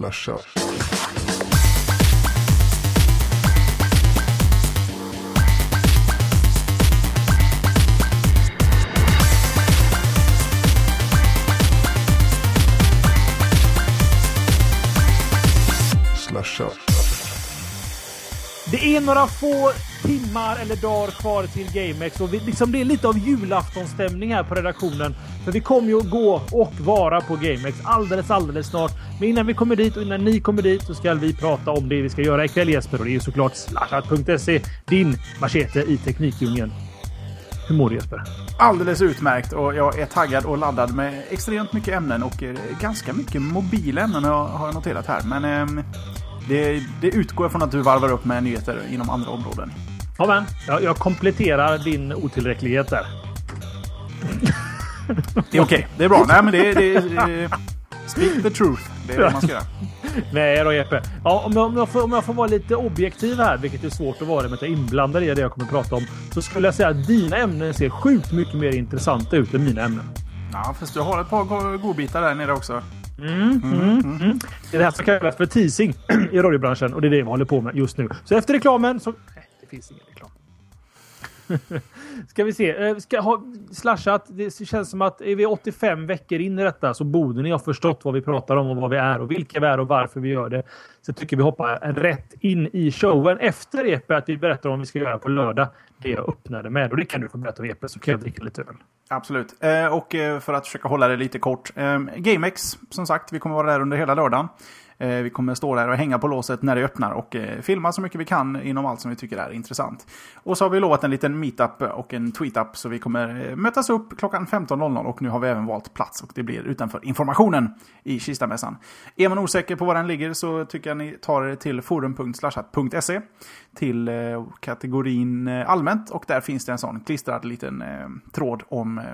Slasha. Slasha. Det är några få timmar eller dagar kvar till GameX och vi, liksom, det är lite av julaftonstämning här på redaktionen. För vi kommer ju att gå och vara på GameX alldeles, alldeles snart. Men innan vi kommer dit och innan ni kommer dit så ska vi prata om det vi ska göra ikväll Jesper. Och det är ju såklart slashat.se, din machete i teknikdjungeln. Hur mår du Jesper? Alldeles utmärkt och jag är taggad och laddad med extremt mycket ämnen och eh, ganska mycket mobila ämnen har har jag noterat här. Men eh, det, det utgår från att du varvar upp med nyheter inom andra områden. Ja, men jag, jag kompletterar din otillräcklighet där. Det är okej, det är bra. Nej men det är... Det, är- speak the truth. Det är det man ska göra. Nej då Jeppe. Ja, om, jag, om, jag får, om jag får vara lite objektiv här, vilket är svårt att vara med att jag är inblandad i det jag kommer att prata om, så skulle jag säga att dina ämnen ser sjukt mycket mer intressanta ut än mina ämnen. Ja, fast du har ett par go- godbitar där nere också. Det är det här som kallas för teasing i radiobranschen och det är det vi håller på med just nu. Så efter reklamen så... Nej, det finns ingen reklam. Ska vi se. Eh, ska ha slashat. Det känns som att är vi 85 veckor in i detta så borde ni ha förstått vad vi pratar om och vad vi är och vilka vi är och varför vi gör det. Så jag tycker vi hoppar rätt in i showen efter Epe att vi berättar om vad vi ska göra på lördag. Det jag öppnade med och det kan du få berätta om Epe så kan jag dricka lite öl. Absolut. Eh, och eh, för att försöka hålla det lite kort. GameX, som sagt, vi kommer vara där under hela lördagen. Eh, vi kommer stå där och hänga på låset när det öppnar och eh, filma så mycket vi kan inom allt som vi tycker är intressant. Och så har vi lovat en liten meetup och en tweetup så vi kommer eh, mötas upp klockan 15.00 och nu har vi även valt plats och det blir utanför informationen i Kistamässan. Är man osäker på var den ligger så tycker jag ni tar er till forum.slashat.se till eh, kategorin eh, allmänt och där finns det en sån klistrad liten eh, tråd om eh,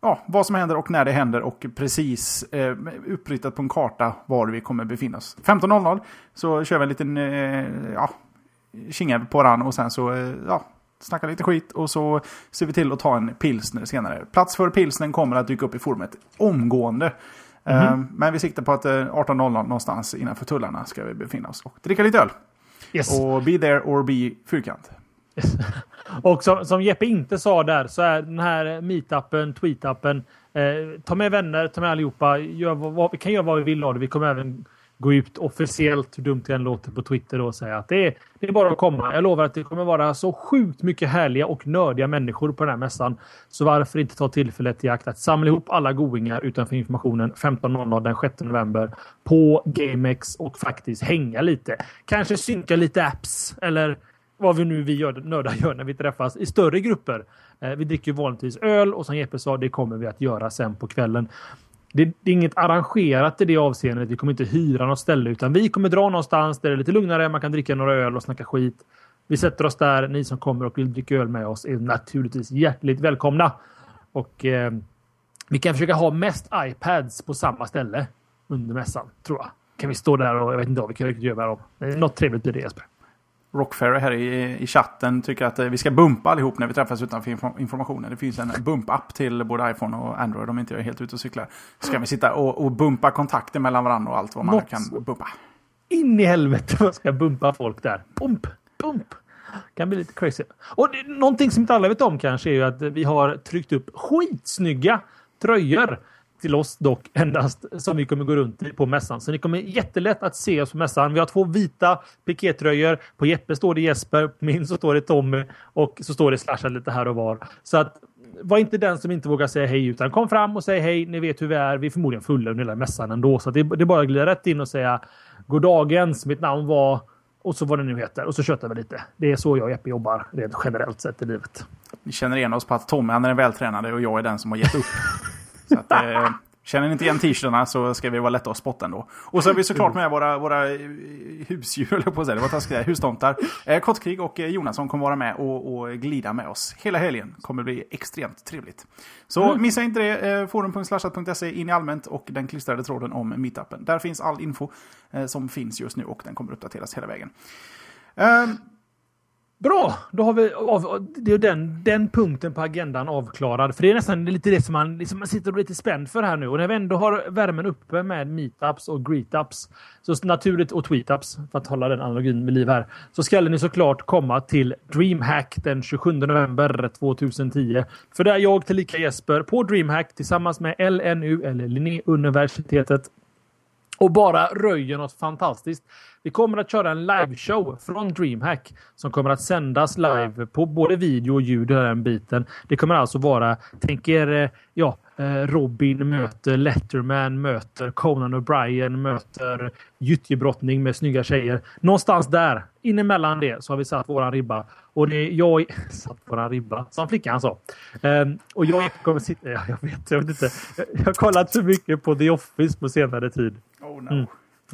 ja, vad som händer och när det händer och precis eh, uppritat på en karta var vi kommer befinna oss. 15.00 så kör vi en liten eh, ja, kinga på varann och sen så eh, ja, snackar lite skit och så ser vi till att ta en pilsner senare. Plats för pilsnen kommer att dyka upp i forumet omgående. Eh, men vi siktar på att eh, 18.00 någonstans innanför tullarna ska vi befinna oss och dricka lite öl. Yes. Och be there or be fyrkant. Och som, som Jeppe inte sa där så är den här meetupen, tweetappen. Eh, ta med vänner, ta med allihopa. Gör vad, vad, vi kan göra vad vi vill av det. Vi kommer även gå ut officiellt, hur dumt det än låter, på Twitter och säga att det är, det är bara att komma. Jag lovar att det kommer vara så sjukt mycket härliga och nördiga människor på den här mässan. Så varför inte ta tillfället i akt att samla ihop alla goingar utanför informationen 15.00 den 6 november på GameX och faktiskt hänga lite. Kanske synka lite apps eller vad vi nu vi gör, nördar gör när vi träffas i större grupper. Eh, vi dricker ju vanligtvis öl och som Jeppe sa, det kommer vi att göra sen på kvällen. Det, det är inget arrangerat i det avseendet. Vi kommer inte hyra något ställe utan vi kommer dra någonstans där det är lite lugnare. Man kan dricka några öl och snacka skit. Vi sätter oss där. Ni som kommer och vill dricka öl med oss är naturligtvis hjärtligt välkomna. Och eh, vi kan försöka ha mest iPads på samma ställe under mässan, tror jag. Kan vi stå där och jag vet inte vad vi kan riktigt göra med dem. Eh, något trevligt blir det Jesper. Rockferry här i, i chatten tycker att eh, vi ska bumpa allihop när vi träffas utanför info- informationen. Det finns en bump-app till både iPhone och Android om inte jag är helt ute och cyklar. Så kan vi sitta och, och bumpa kontakter mellan varandra och allt vad man Något kan bumpa. in i helvete vad ska bumpa folk där. Bump, bump. Kan bli lite crazy. Och det, någonting som inte alla vet om kanske är ju att vi har tryckt upp skitsnygga tröjor till oss dock endast som vi kommer gå runt i på mässan. Så ni kommer jättelätt att se oss på mässan. Vi har två vita pikétröjor. På Jeppe står det Jesper, på min så står det Tommy och så står det slashat lite här och var. Så att var inte den som inte vågar säga hej utan kom fram och säg hej. Ni vet hur vi är. Vi är förmodligen fulla under hela mässan ändå. Så det, det är bara att glida rätt in och säga God dagens, mitt namn var och så vad det nu heter. Och så tjötar vi lite. Det är så jag och Jeppe jobbar rent generellt sett i livet. Vi känner igen oss på att Tommy han är den vältränade och jag är den som har gett upp. så att, eh, känner ni inte igen t-shirtarna så ska vi vara lätta att spotta ändå. Och så har vi såklart med våra, våra eh, husdjur, jag på att säga. Det var taskigt, hustomtar. Eh, Kottkrig och eh, Jonasson kommer vara med och, och glida med oss hela helgen. kommer bli extremt trevligt. Så missa inte det. Eh, Forum.slashat.se in i allmänt och den klistrade tråden om meetupen. Där finns all info eh, som finns just nu och den kommer uppdateras hela vägen. Bra, då har vi av, det är den, den punkten på agendan avklarad. För det är nästan lite det som man, liksom, man sitter lite spänd för här nu. Och när vi ändå har värmen uppe med meetups och greetups, så naturligt och tweetups, för att hålla den analogin med liv här, så ska ni såklart komma till DreamHack den 27 november 2010. För där jag tillika Jesper på DreamHack tillsammans med LNU, eller Linnéuniversitetet, och bara röjer något fantastiskt. Vi kommer att köra en liveshow från DreamHack som kommer att sändas live på både video och ljud. Den biten. Det kommer alltså vara, tänk er, eh, ja, Robin möter Letterman, möter Conan O'Brien, möter gyttjebrottning med snygga tjejer. Någonstans där, inemellan det, så har vi satt våran ribba. Och det är jag... Satt våran ribba, som flickan sa. Um, och jag kommer sitta... Ja, jag vet, jag vet inte. Jag har kollat så mycket på The Office på senare tid. Oh no. Mm.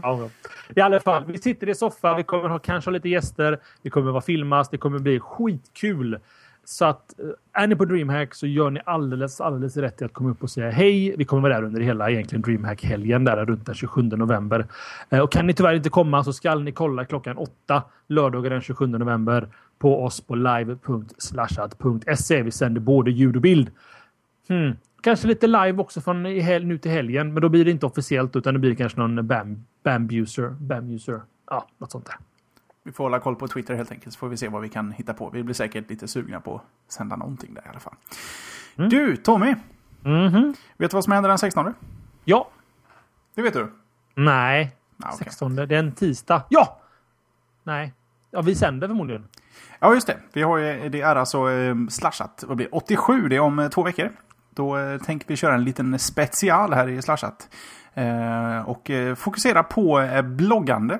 Ja, I alla fall, vi sitter i soffan. Vi kommer ha kanske lite gäster. Det kommer vara filmas. Det kommer bli skitkul. Så att eh, är ni på DreamHack så gör ni alldeles, alldeles rätt i att komma upp och säga hej. Vi kommer vara där under hela egentligen DreamHack-helgen där runt den 27 november. Eh, och kan ni tyvärr inte komma så skall ni kolla klockan åtta lördagen den 27 november på oss på live.slashat.se. Vi sänder både ljud och bild. Hmm. Kanske lite live också från nu till helgen, men då blir det inte officiellt utan det blir kanske någon bam, bam-user. Bam-user. Ja, något sånt där. Vi får hålla koll på Twitter helt enkelt, så får vi se vad vi kan hitta på. Vi blir säkert lite sugna på att sända någonting där i alla fall. Mm. Du, Tommy! Mm -hmm. Vet du vad som händer den 16? Ja. Det vet du? Nej. Ah, okay. 16, det är en tisdag. Ja! Nej. Ja, vi sänder förmodligen. Ja, just det. Vi har ju, det är alltså eh, slashat. Vad blir 87, det är om eh, två veckor. Då eh, tänker vi köra en liten special här i slashat. Eh, och eh, fokusera på eh, bloggande.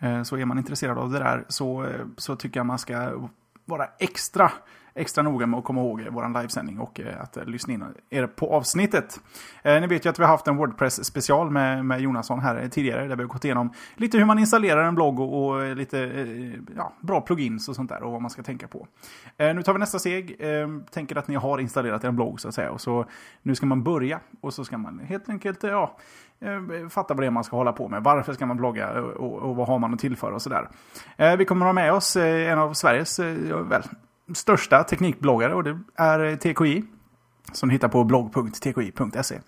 Eh, så är man intresserad av det där så, eh, så tycker jag man ska vara extra extra noga med att komma ihåg vår livesändning och eh, att lyssna in er på avsnittet. Ni vet ju att vi har haft en Wordpress special med, med Jonasson här tidigare där vi har gått igenom lite hur man installerar en blogg och, och lite ja, bra plugins och sånt där och vad man ska tänka på. Nu tar vi nästa steg. Ehm, tänker att ni har installerat en blogg så att säga och så nu ska man börja och så ska man helt enkelt ja, Eh, fatta vad det är man ska hålla på med. Varför ska man blogga och, och vad har man att tillföra och sådär. Eh, vi kommer att ha med oss eh, en av Sveriges väl, största teknikbloggare och det är TKI. Som hittar på blogg.tki.se.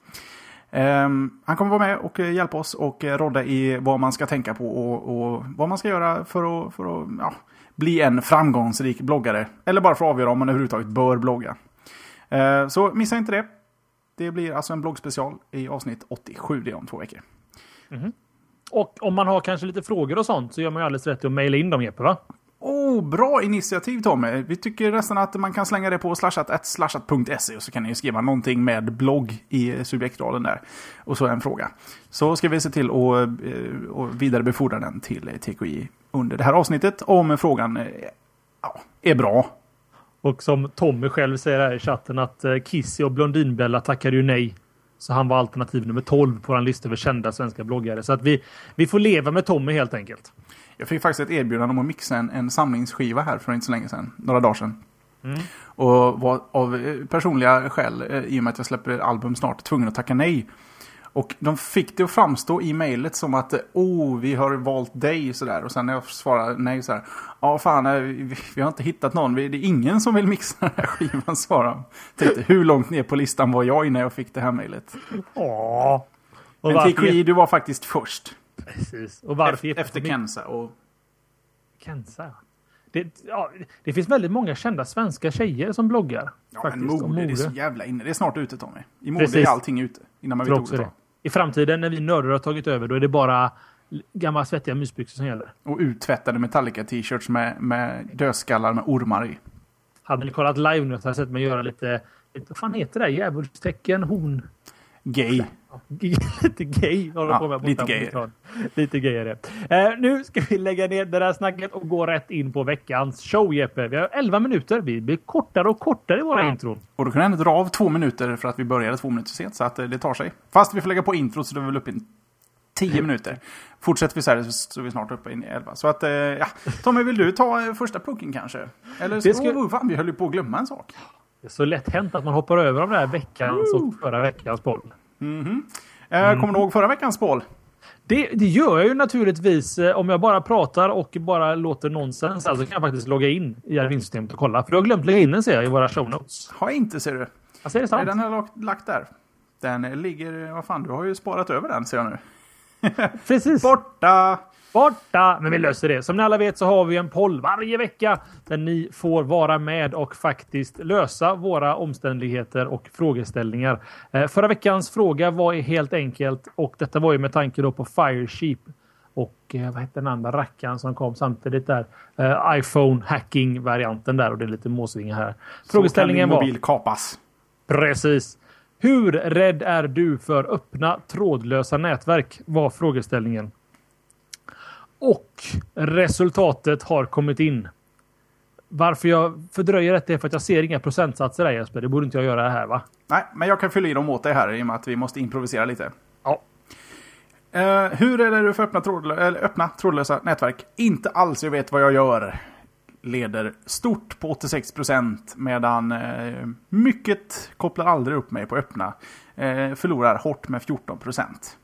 Ehm, han kommer vara med och hjälpa oss och rodda i vad man ska tänka på och, och vad man ska göra för att, för att ja, bli en framgångsrik bloggare. Eller bara för att avgöra om man överhuvudtaget bör blogga. så missa inte det. Det blir alltså en bloggspecial i avsnitt 87, det är om två veckor. Mm. Och om man har kanske lite frågor och sånt så gör man ju alldeles rätt i att mejla in dem Jeppe va? Oh, bra initiativ Tommy! Vi tycker nästan att man kan slänga det på slashat.slashat.se och så kan ni skriva någonting med blogg i subjektraden där. Och så en fråga. Så ska vi se till att eh, vidarebefordra den till TKI under det här avsnittet om frågan eh, ja, är bra och som Tommy själv säger här i chatten att eh, Kissy och Blondinbella tackade ju nej. Så han var alternativ nummer 12 på en lista över kända svenska bloggare. Så att vi, vi får leva med Tommy helt enkelt. Jag fick faktiskt ett erbjudande om att mixa en, en samlingsskiva här för inte så länge sedan. Några dagar sedan. Mm. Och var av eh, personliga skäl, eh, i och med att jag släpper album snart, tvungen att tacka nej. Och de fick det att framstå i mejlet som att oh, vi har valt dig sådär. Och sen när jag svarar nej så här. Ja, fan, eh, vi, vi har inte hittat någon. Det är ingen som vill mixa den här skivan, svarar Tänkte, hur långt ner på listan var jag innan jag fick det här mejlet? Ja. Men TKI, du var faktiskt först. Precis. Och varför efter, efter Kenza och... Kenza, det, ja, det finns väldigt många kända svenska tjejer som bloggar. Ja, faktiskt, men mode, mode, det är så jävla inne. Det är snart ute Tommy. I mode Precis. är allting ute. Innan man vet ordet det i framtiden när vi nördar har tagit över, då är det bara gamla svettiga mysbyxor som gäller. Och uttvättade Metallica-t-shirts med, med dödskallar med ormar i. Hade ni kollat live nu så hade jag sett mig göra lite, lite vad fan heter det? Djävulstecken, horn... Gay. lite gay håller ja, på med. Lite gay. Lite gay är det. Eh, nu ska vi lägga ner det där snacket och gå rätt in på veckans show Jeppe. Vi har 11 minuter. Vi blir kortare och kortare i våra intron. Och då kan ändå dra av två minuter för att vi började två minuter sent så att eh, det tar sig. Fast vi får lägga på intro så då är vi väl uppe i 10 minuter. Fortsätter vi så här så är vi snart uppe i 11. Så att, eh, ja. Tommy, vill du ta eh, första pucken kanske? Eller så, ska... oh, fan, vi höll ju på att glömma en sak. Det är så lätt hänt att man hoppar över de där veckans och förra veckans boll. Mm -hmm. eh, mm. Kommer du ihåg förra veckans boll? Det, det, gör jag ju naturligtvis. Eh, om jag bara pratar och bara låter nonsens, alltså kan jag faktiskt logga in i adminsystemet och kolla. För du har glömt lägga in den ser jag i våra show notes. Har jag inte ser du. Alltså, är det sant? Den har jag lagt där. Den ligger, vad fan, du har ju sparat över den ser jag nu. Precis. Borta! Borta! Men vi löser det. Som ni alla vet så har vi en poll varje vecka där ni får vara med och faktiskt lösa våra omständigheter och frågeställningar. Eh, förra veckans fråga var helt enkelt och detta var ju med tanke då på Firesheep och eh, vad hette den andra rackaren som kom samtidigt där? Eh, iPhone hacking varianten där och det är lite måsvingar här. Frågeställningen var. mobil kapas. Precis. Hur rädd är du för öppna trådlösa nätverk? Var frågeställningen. Och resultatet har kommit in. Varför jag fördröjer detta är för att jag ser inga procentsatser där Jesper. Det borde inte jag göra här va? Nej, men jag kan fylla i dem åt dig här i och med att vi måste improvisera lite. Ja. Uh, hur är det för öppna, trådlö öppna trådlösa nätverk? Inte alls, jag vet vad jag gör. Leder stort på 86 procent medan uh, mycket kopplar aldrig upp mig på öppna. Uh, förlorar hårt med 14 procent.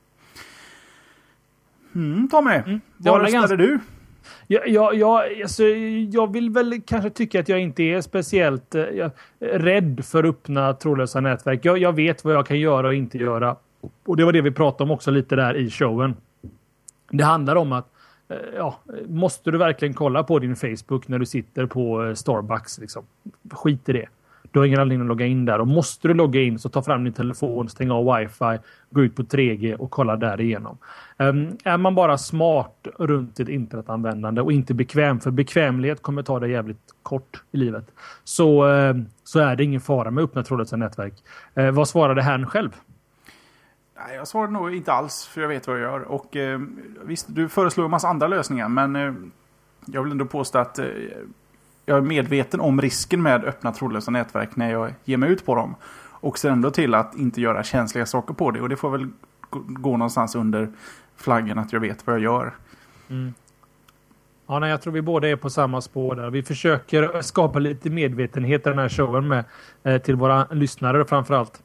Mm, Tommy, mm. vad röstade ganska... du? Jag, jag, jag, alltså, jag vill väl kanske tycka att jag inte är speciellt eh, rädd för öppna trådlösa nätverk. Jag, jag vet vad jag kan göra och inte göra. Och det var det vi pratade om också lite där i showen. Det handlar om att eh, Eh, ja, måste du verkligen kolla på din Facebook när du sitter på eh, Starbucks? Liksom? Skit i det. Du har ingen anledning att logga in där. Och måste du logga in så ta fram din telefon, stäng av wifi, gå ut på 3G och kolla därigenom. Um, ehm, är man bara smart runt ett internetanvändande och inte bekväm, för bekvämlighet kommer ta dig jävligt kort i livet, så, uh, så är det ingen fara med öppna trådlösa nätverk. Uh, vad svarade herrn själv? Nej, jag svarade nog inte alls, för jag vet vad jag gör. Och eh, visst, du föreslår en massa andra lösningar, men eh, jag vill ändå påstå att eh, jag är medveten om risken med öppna trådlösa nätverk när jag ger mig ut på dem. Och ser ändå till att inte göra känsliga saker på det. Och det får väl gå någonstans under flaggen att jag vet vad jag gör. Mm. Ja, nej, jag tror vi båda är på samma spår där. Vi försöker skapa lite medvetenhet i den här showen med eh, till våra lyssnare framförallt.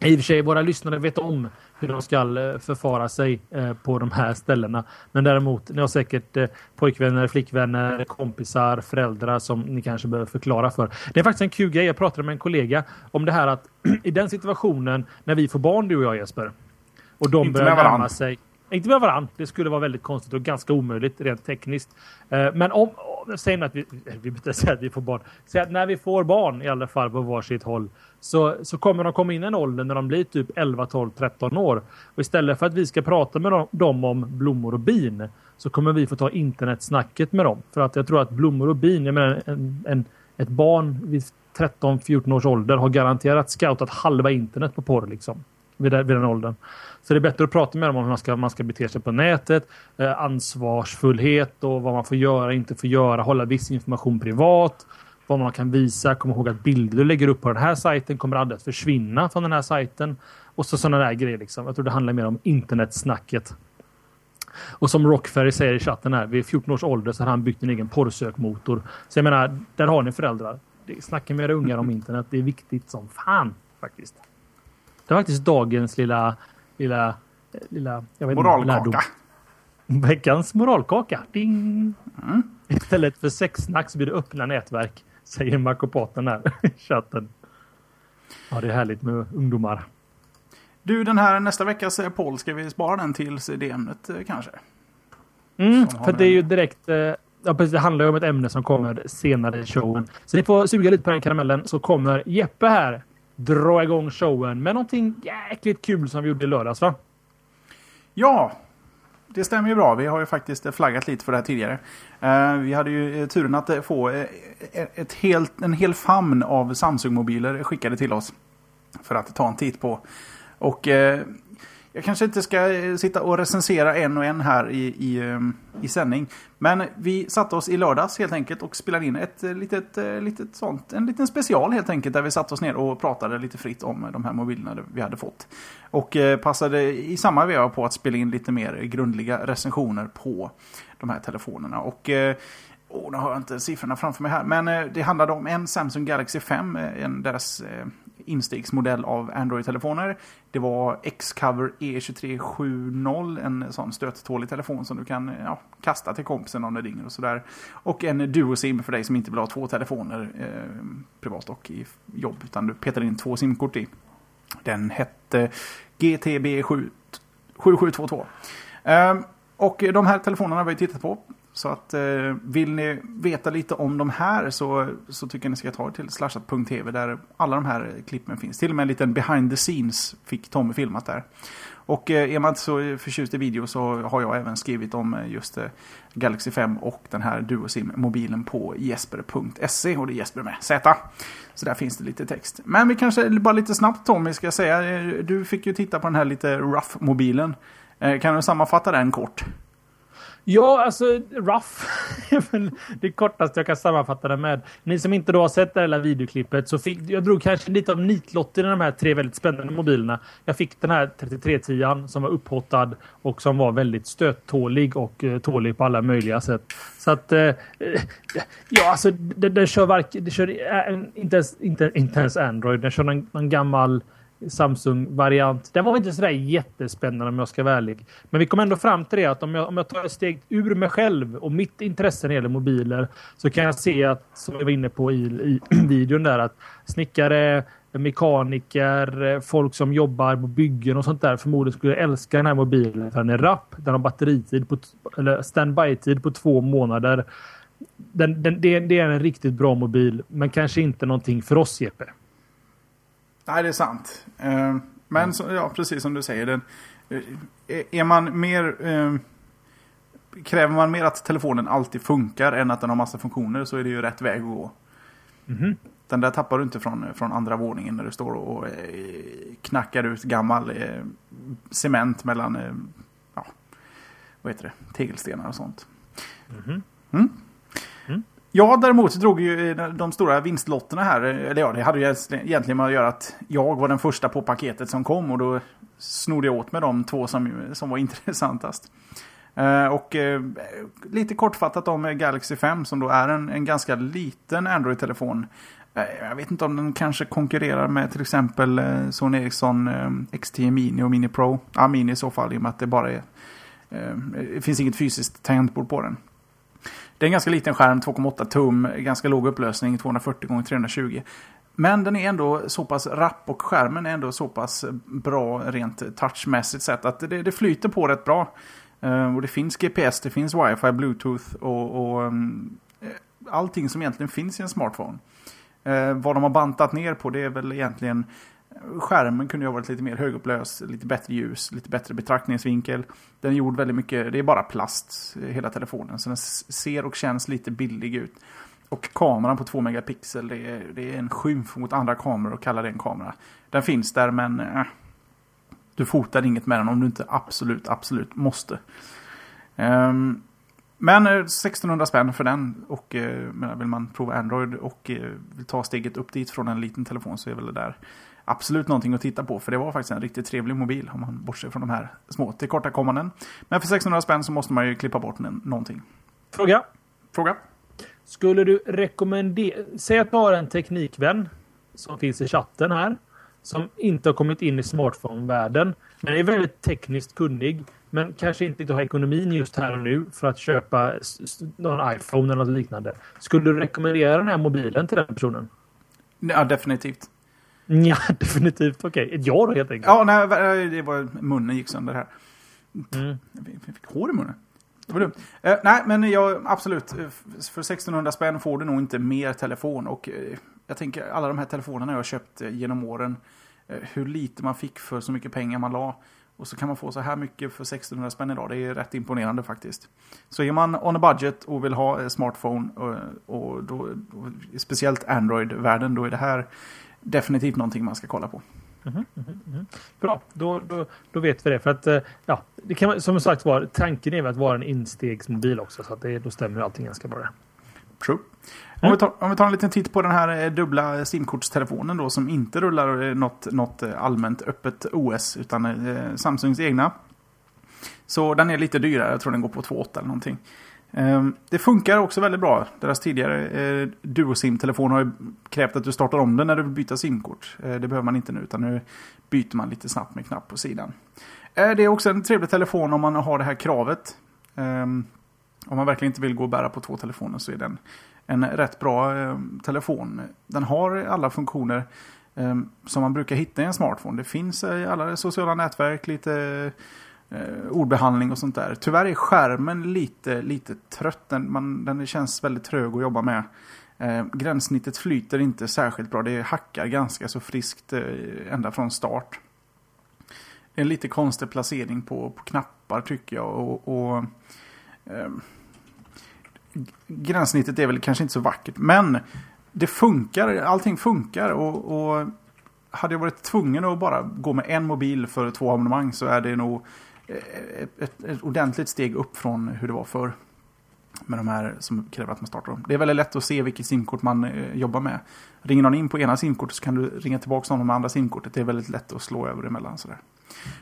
I och för sig, våra lyssnare vet om hur de ska eh, förfara sig eh, på de här ställena. Men däremot, ni har säkert eh, pojkvänner, flickvänner, kompisar, föräldrar som ni kanske behöver förklara för. Det är faktiskt en kul grej. Jag pratade med en kollega om det här att i den situationen när vi får barn, du och jag Jesper, och de Inte börjar närma sig inte med varandra. Det skulle vara väldigt konstigt och ganska omöjligt rent tekniskt. Men om, säg att vi, eh, vi behöver säga att vi får barn. Säg att när vi får barn i alla fall på varsitt håll så, så kommer de komma in i en ålder när de blir typ 11, 12, 13 år. Och istället för att vi ska prata med dem om blommor och bin så kommer vi få ta internetsnacket med dem. För att jag tror att blommor och bin, jag menar en, en, ett barn vid 13-14 års ålder har garanterat scoutat halva internet på porr liksom. Vid, vid den åldern. Så det är bättre att prata med dem om hur man ska, man ska bete sig på nätet, eh, ansvarsfullhet och vad man får göra, inte får göra, hålla viss information privat vad man kan visa. Kom ihåg att bilder du lägger upp på den här sajten kommer aldrig att försvinna från den här sajten. Och så sådana där grejer. Liksom. Jag tror det handlar mer om internetsnacket. Och som Rockferry säger i chatten här, vid 14 års ålder så har han byggt en egen porrsökmotor. Så jag menar, där har ni föräldrar. Snacka med era ungar om internet. Det är viktigt som fan faktiskt. Det är faktiskt dagens lilla, lilla, lilla, jag vet Moralkaka. Veckans moralkaka. Ding! Mm. Istället för sexsnack så blir det öppna nätverk. Säger Makopaten här i chatten. Ja, det är härligt med ungdomar. Du, den här nästa veckas poll, ska vi spara den tills det ämnet eh, kanske? Mm, för det är ju direkt... Eh, ja, precis, det handlar ju om ett ämne som kommer senare i showen. Så ni får suga lite på den karamellen så kommer Jeppe här dra igång showen med någonting jäkligt kul som vi gjorde i lördags va? Ja, det stämmer ju bra. Vi har ju faktiskt flaggat lite för det här tidigare. Eh, vi hade ju eh, turen att eh, få ett helt, en hel famn av Samsung-mobiler skickade till oss. För att ta en titt på. Och jag kanske inte ska eh, sitta och recensera en och en här i, i, eh, i sändning. Men vi satte oss i lördags helt enkelt och spelade in ett eh, litet, litet sånt, en liten special helt enkelt. Där vi satte oss ner och pratade lite fritt om de här mobilerna vi hade fått. Och passade i samma veva på att spela in lite mer grundliga recensioner på de här telefonerna. Och Oh, nu har jag inte siffrorna framför mig här. Men det handlade om en Samsung Galaxy 5. En, deras instegsmodell av Android-telefoner. Det var Xcover E2370, en sån stöttålig telefon som du kan ja, kasta till kompisen om det ringer och sådär. Och en Duo-SIM för dig som inte vill ha två telefoner eh, privat och i jobb, utan du petar in två SIM-kort i. Den hette GTB 7722. Eh, och de här telefonerna har vi tittat på. Så att eh, vill ni veta lite om de här så, så tycker jag ni ska ta er till slashat.tv där alla de här klippen finns. Till och med en liten behind the scenes fick Tommy filmat där. Och eh, är man inte så förtjust i video så har jag även skrivit om eh, just eh, Galaxy 5 och den här Duosim-mobilen på jesper.se och det är Jesper med Z. Så där finns det lite text. Men vi kanske bara lite snabbt Tommy ska säga. Eh, du fick ju titta på den här lite rough-mobilen. Eh, kan du sammanfatta den kort? Ja, alltså rough är det kortaste jag kan sammanfatta det med. Ni som inte då har sett det här videoklippet så fick jag drog kanske lite av nitlotten i de här tre väldigt spännande mobilerna. Jag fick den här 3310 som var upphottad och som var väldigt stöttålig och eh, tålig på alla möjliga sätt. Så att eh, eh ja, alltså den, den kör varken, den kör eh, inte, ens, inte, inte ens Android. Den kör någon, någon gammal Samsung-variant. Den var inte sådär jättespännande om jag ska vara ärlig. Men vi kom ändå fram till det att om jag, om jag tar ett steg ur mig själv och mitt intresse när det gäller mobiler så kan jag se att, som jag var inne på i, i videon där, att snickare, mekaniker, folk som jobbar på byggen och sånt där förmodligen skulle älska den här mobilen. För den är rapp, den har batteritid på, eller standby-tid på två månader. Den, den, det, det är en riktigt bra mobil, men kanske inte någonting för oss, Jeppe. Nej, det är sant. Eh, men mm. så, ja, precis som du säger. Den, eh, är man mer... Eh, kräver man mer att telefonen alltid funkar än att den har massa funktioner så är det ju rätt väg att gå. Mm. Den där tappar du inte från, från andra våningen när du står och knackar ut gammal cement mellan ja, vad heter det, tegelstenar och sånt. Mm. Mm. Jag däremot drog ju eh, de stora vinstlotterna här. Eh, eller ja, det hade ju egentligen med att göra att jag var den första på paketet som kom och då snodde jag åt mig de två som, som var intressantast. Uh, och uh, lite kortfattat om Galaxy 5 som då är en, en ganska liten Android-telefon. Uh, jag vet inte om den kanske konkurrerar med till exempel Sony Ericsson XT Mini och Mini Pro. Ja, Mini i så fall i och med att det bara är... det finns inget fysiskt tangentbord på den. Det är en ganska liten skärm, 2,8 tum, ganska låg upplösning, 240 x 320. Men den är ändå så pass rapp och skärmen är ändå så pass bra rent touchmässigt sett att det, det flyter på rätt bra. Eh, och det finns GPS, det finns wifi, bluetooth och, och mm, eh, allting som egentligen finns i en smartphone. Eh, vad de har bantat ner på det är väl egentligen Skärmen kunde ju ha varit lite mer högupplös, lite bättre ljus, lite bättre betraktningsvinkel. Den är gjord väldigt mycket, det är bara plast eh, hela telefonen. Så den ser och känns lite billig ut. Och kameran på 2 megapixel, det är, det är en skymf mot andra kameror att kalla det en kamera. Den finns där men äh, du fotar inget med den om du inte absolut, absolut måste. Um, men eh, 1600 spänn för den och eh, vill man prova Android och eh, vill ta steget upp dit från en liten telefon så är väl det där absolut någonting att titta på. För det var faktiskt en riktigt trevlig mobil om man bortser från de här små tillkortakommanden. Men för 600 spänn så måste man ju klippa bort någonting. Fråga. Fråga. Skulle du rekommendera... Säg att du har en teknikvän som finns i chatten här. Som inte har kommit in i smartphone-världen. Men är väldigt tekniskt kunnig. Men kanske inte har ekonomin just här och nu för att köpa någon iPhone eller något liknande. Skulle du rekommendera den här mobilen till den personen? Ja, definitivt. Ja, definitivt. Okej, okay. ett ja då helt enkelt. Ja, nej, det var munnen gick sönder här. Mm. Jag fick hår i munnen. Det var dumt. Uh, nej, men jag, absolut. För 1600 spänn får du nog inte mer telefon. Och uh, jag tänker alla de här telefonerna jag har köpt genom åren. hur lite man fick för så mycket pengar man la. Och så kan man få så här mycket för 1600 spänn idag. Det är rätt imponerande faktiskt. Så är man on a budget och vill ha smartphone och, och då, och speciellt Android-världen, då är det här definitivt någonting man ska kolla på. Mm -hmm, Bra, då, då, då vet vi det. För att, eh, ja, det kan, som sagt var, tanken är att vara en instegsmobil också. Så att det, då stämmer allting ganska bra. True. Om, vi tar, om vi tar en liten titt på den här eh, dubbla simkortstelefonen då som inte rullar eh, något, något allmänt öppet OS utan Samsungs egna. Så den är lite dyrare, jag tror den går på 2,8 eller någonting. Ehm, det funkar också väldigt bra. Deras tidigare eh, Duosim-telefon har ju krävt att du startar om den när du vill byta simkort. Eh, det behöver man inte nu, utan nu byter man lite snabbt med knapp på sidan. Eh, det är också en trevlig telefon om man har det här kravet. Ehm, om man verkligen inte vill gå och bära på två telefoner så är den en rätt bra ehm, telefon. Den har alla funktioner som man brukar hitta i en smartphone. Det finns i alla sociala nätverk, lite eh, ordbehandling och sånt där. Tyvärr är skärmen lite, lite trött. Den, man, den känns väldigt trög att jobba med. Eh, gränssnittet flyter inte särskilt bra. Det hackar ganska så friskt eh, ända från start. Det är en lite konstig placering på, på knappar tycker jag. Och, och eh, gränssnittet är väl kanske inte så vackert. Men det funkar, allting funkar. Och, och hade jag varit tvungen att bara gå med en mobil för två abonnemang så är det nog ett, ett, ett ordentligt steg upp från hur det var förr. Med de här som kräver att man startar dem. Det är väldigt lätt att se vilket simkort man eh, jobbar med. Ringer någon in på ena simkortet så kan du ringa tillbaka någon med andra simkortet. Det är väldigt lätt att slå över emellan. Sådär.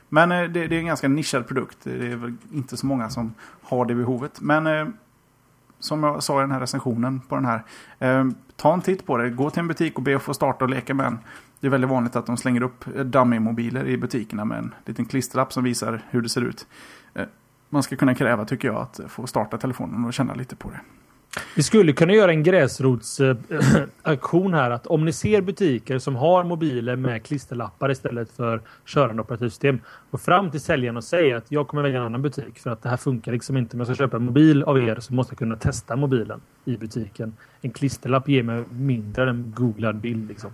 Men eh, det, det, är en ganska nischad produkt. Det är väl inte så många som har det behovet. Men eh, som jag sa i den här recensionen på den här. Eh, ta en titt på det. Gå till en butik och be att få starta och leka med en. Det är väldigt vanligt att de slänger upp eh, dummy-mobiler i butikerna med en liten klisterlapp som visar hur det ser ut. Eh, man ska kunna kräva, tycker jag, att få starta telefonen och känna lite på det. Vi skulle kunna göra en gräsrotsaktion här. Att om ni ser butiker som har mobiler med klisterlappar istället för körande operativsystem. Gå fram till säljaren och säg att jag kommer välja en annan butik för att det här funkar liksom inte. Om jag ska köpa en mobil av er så måste jag kunna testa mobilen i butiken. En klisterlapp ger mig mindre än en googlad bild. Liksom.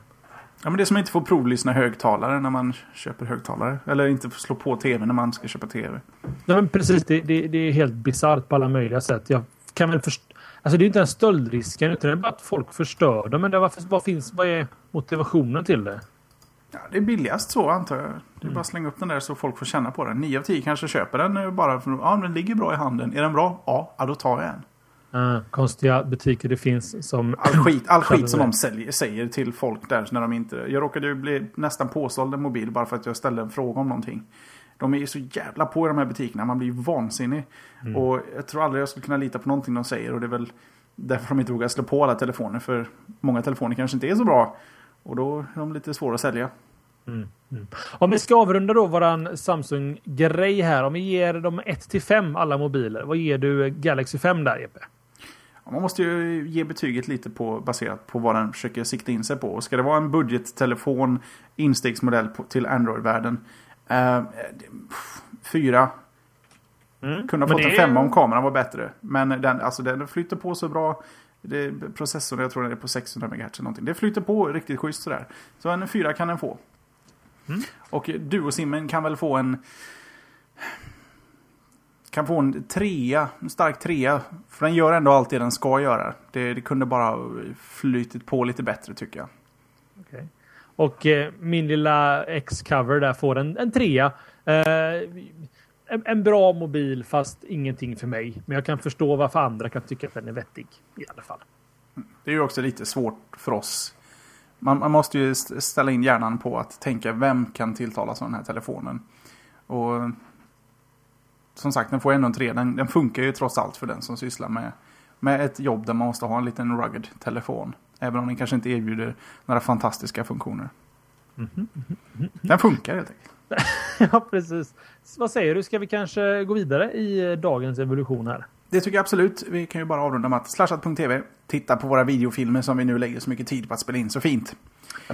Ja, men det är som att inte få provlyssna högtalare när man köper högtalare. Eller inte få slå på tv när man ska köpa tv. Ja, men precis. Det, det, det är helt bisarrt på alla möjliga sätt. Jag kan väl förstå Alltså det är inte en stöldrisken utan det är bara att folk förstör dem. Men det, vad, vad, finns, vad är motivationen till det? Ja, det är billigast så antar jag. Det är mm. bara att slänga upp den där så folk får känna på den. 9 av 10 kanske köper den bara för att ja, den ligger bra i handen. Är den bra? Ja, ja då tar jag en. Uh, konstiga butiker det finns som... All skit, all skit som de säljer, säger till folk där när de inte... Jag råkade ju bli nästan påsåld en mobil bara för att jag ställde en fråga om någonting. De är ju så jävla på i de här butikerna. Man blir vansinnig. Mm. Och jag tror aldrig jag skulle kunna lita på någonting de säger. Och det är väl därför de inte vågar slå på alla telefoner. För många telefoner kanske inte är så bra. Och då är de lite svåra att sälja. Mm. Mm. Om vi ska avrunda då våran Samsung-grej här. Om vi ger dem 1 till 5 alla mobiler. Vad ger du Galaxy 5 där Jeppe? Man måste ju ge betyget lite på, baserat på vad den försöker sikta in sig på. Och ska det vara en budgettelefon, instegsmodell på, till Android-världen Uh, fyra. Mm. Kunde ha fått en femma om kameran var bättre. Men den, alltså, den flyter på så bra. Det, processorn, jag tror den är på 600 MHz eller någonting. Det flyter på riktigt schysst sådär. Så en fyra kan den få. Mm. Och Duosimmen kan väl få en... Kan få en trea, en stark trea. För den gör ändå allt det den ska göra. Det, det kunde bara flytit på lite bättre tycker jag. Okay. Och eh, min lilla X-cover där får en, en trea. Eh, en, en, bra mobil fast ingenting för mig. Men jag kan förstå varför andra kan tycka att den är vettig. I alla fall. Det är ju också lite svårt för oss. Man, man måste ju ställa in hjärnan på att tänka vem kan tilltalas av den här telefonen. Och som sagt, den får ändå en tre. Den, den, funkar ju trots allt för den som sysslar med, med ett jobb där man måste ha en liten rugged telefon. Även om den kanske inte erbjuder några fantastiska funktioner. Mm -hmm, mm -hmm. Den funkar helt enkelt. ja, precis. Vad säger du? Ska vi kanske gå vidare i dagens evolution här? Det tycker jag absolut. Vi kan ju bara avrunda med att slashat.tv titta på våra videofilmer som vi nu lägger så mycket tid på att spela in så fint.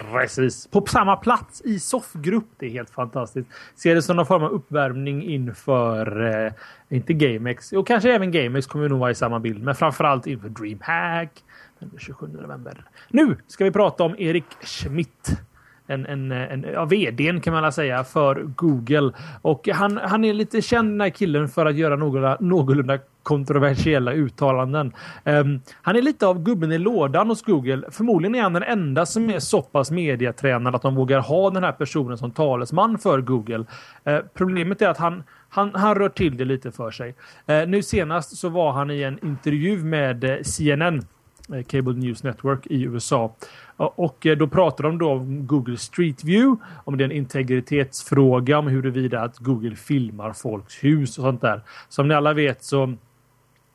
Precis. På samma plats i soffgrupp. Det är helt fantastiskt. Ser det som någon form av uppvärmning inför, eh, inte GameX, och kanske även GameX kommer nog vara i samma bild, men framförallt inför DreamHack, den 27 november. Nu ska vi prata om Erik Schmidt. En, en, en ja, vdn kan man säga för Google. Och han, han är lite känd den här killen för att göra någorlunda, någorlunda kontroversiella uttalanden. Um, han är lite av gubben i lådan hos Google. Förmodligen är han den enda som är så pass mediatränad att de vågar ha den här personen som talesman för Google. Uh, problemet är att han han, han rör till det lite för sig. Uh, nu senast så var han i en intervju med CNN Eh, Eh, Cable News Network i USA. Och eh, då pratar de då om Google Street View, om det är en integritetsfråga, om huruvida att Google filmar folks hus och sånt där. Som ni alla vet så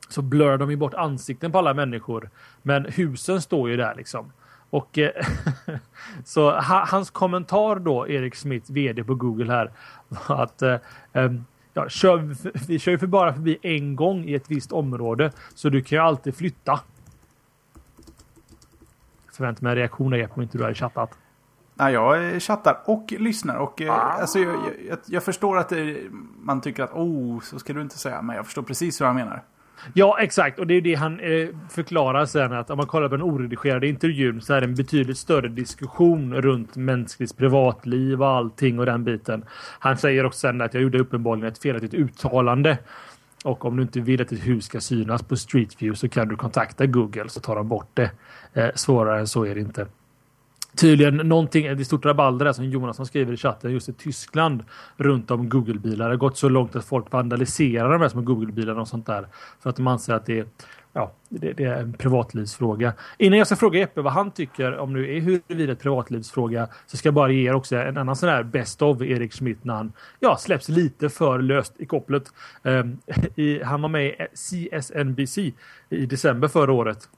så blör de ju bort ansikten på alla människor. Men husen står ju där liksom. Och eh, så hans kommentar då, Erik Smith, vd på Google här, var att ja, kör, vi kör ju för bara förbi en gång i ett visst område, så du kan ju alltid flytta. Förväntar mig en reaktion Jeppe om inte du hade chattat. Nej, jag chattar och lyssnar. Och, ah. alltså, jag, jag, jag, förstår att det, man tycker att oh, så ska du inte säga. Men jag förstår precis vad han menar. Ja, exakt. Och det är det han eh, förklarar sen. Att om man kollar på den oredigerade intervjun så är det en betydligt större diskussion runt mänskligt privatliv och allting och den biten. Han säger också sen att jag gjorde uppenbarligen ett felaktigt uttalande. Och om du inte vill att ditt hus ska synas på Street View så kan du kontakta Google så tar de bort det. Eh, svårare än så är det inte tydligen någonting, det är stort rabalder där som Jonasson skriver i chatten just i Tyskland runt om Google-bilar. Det har gått så långt att folk vandaliserar de här små Google-bilarna och sånt där för att de anser att det är Ja, det, det, är en privatlivsfråga. Innan jag ska fråga Jeppe vad han tycker om nu är huruvida ett privatlivsfråga så ska jag bara ge er också en annan sån här Best of Erik Schmidt när han ja, släpps lite för löst i kopplet. Um, i, han var med i CSNBC i december förra året.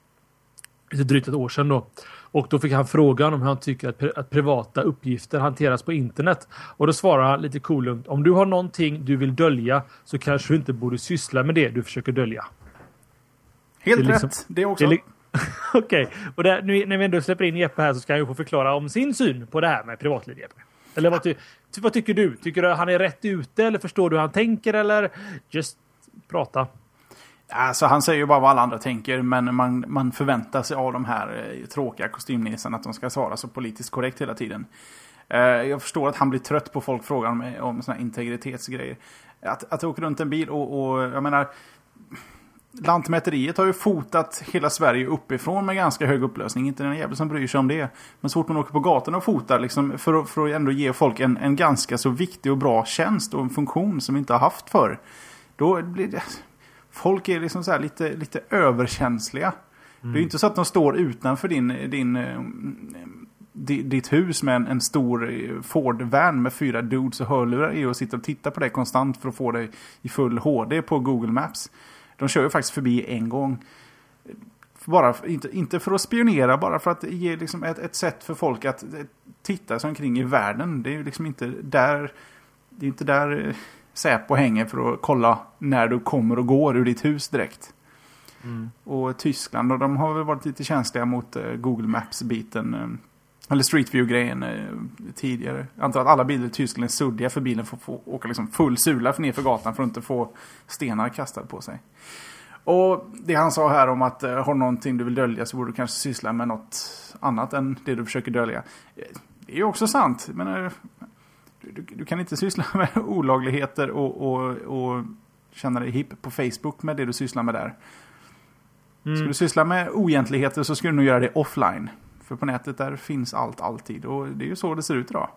Lite drygt ett år sedan då. Och då fick han frågan om hur han tycker att, att privata uppgifter hanteras på internet. Och då svarar han lite coolt. Om du har någonting du vill dölja så kanske du inte borde syssla med det du försöker dölja. Helt det liksom, rätt. Det också. Okej, okay. och där, nu när vi ändå släpper in Jeppe här så ska han ju få förklara om sin syn på det här med privatliv. Jeppe. Eller vad, ty, vad tycker du? Tycker du att han är rätt ute eller förstår du hur han tänker eller just prata? Alltså han säger ju bara vad alla andra tänker, men man, man förväntar sig av de här eh, tråkiga kostymnissen att de ska svara så politiskt korrekt hela tiden. Eh, jag förstår att han blir trött på folk frågar om, om såna integritetsgrejer. Att, att åka runt en bil och, och jag menar... Lantmäteriet har ju fotat hela Sverige uppifrån med ganska hög upplösning. Inte en jävel som bryr sig om det. Men så fort man åker på gatan och fotar liksom, för, att, för att ändå ge folk en, en ganska så viktig och bra tjänst och en funktion som vi inte har haft förr. Då blir det folk är liksom så lite, lite överkänsliga. Mm. Det är inte så att de står utanför din, din, eh, ditt hus med en, en stor eh, Ford-van med fyra dudes och hörlurar i och sitter och tittar på dig konstant för att få dig i full HD på Google Maps. De kör ju faktiskt förbi en gång. Bara, inte, inte för att spionera, bara för att ge liksom ett, ett sätt för folk att eh, titta sig omkring i världen. Det är liksom inte där... Det är inte där Säpo hänger för att kolla när du kommer och går ur ditt hus direkt. Mm. Och Tyskland, och de har väl varit lite känsliga mot uh, Google Maps-biten. Eller Street View-grejen uh, tidigare. Jag antar att alla bilar i Tyskland är suddiga för bilen får, får åka liksom full sula ner för gatan för att inte få stenar kastade på sig. Och det han sa här om att uh, har någonting du vill dölja så borde du kanske syssla med något annat än det du försöker dölja. Det är ju också sant. Men du, du, kan inte syssla med olagligheter och, och, och känna dig hipp på Facebook med det du sysslar med där. Mm. Ska du syssla med oegentligheter så ska du nog göra det offline. För på nätet där finns allt alltid och det är ju så det ser ut idag.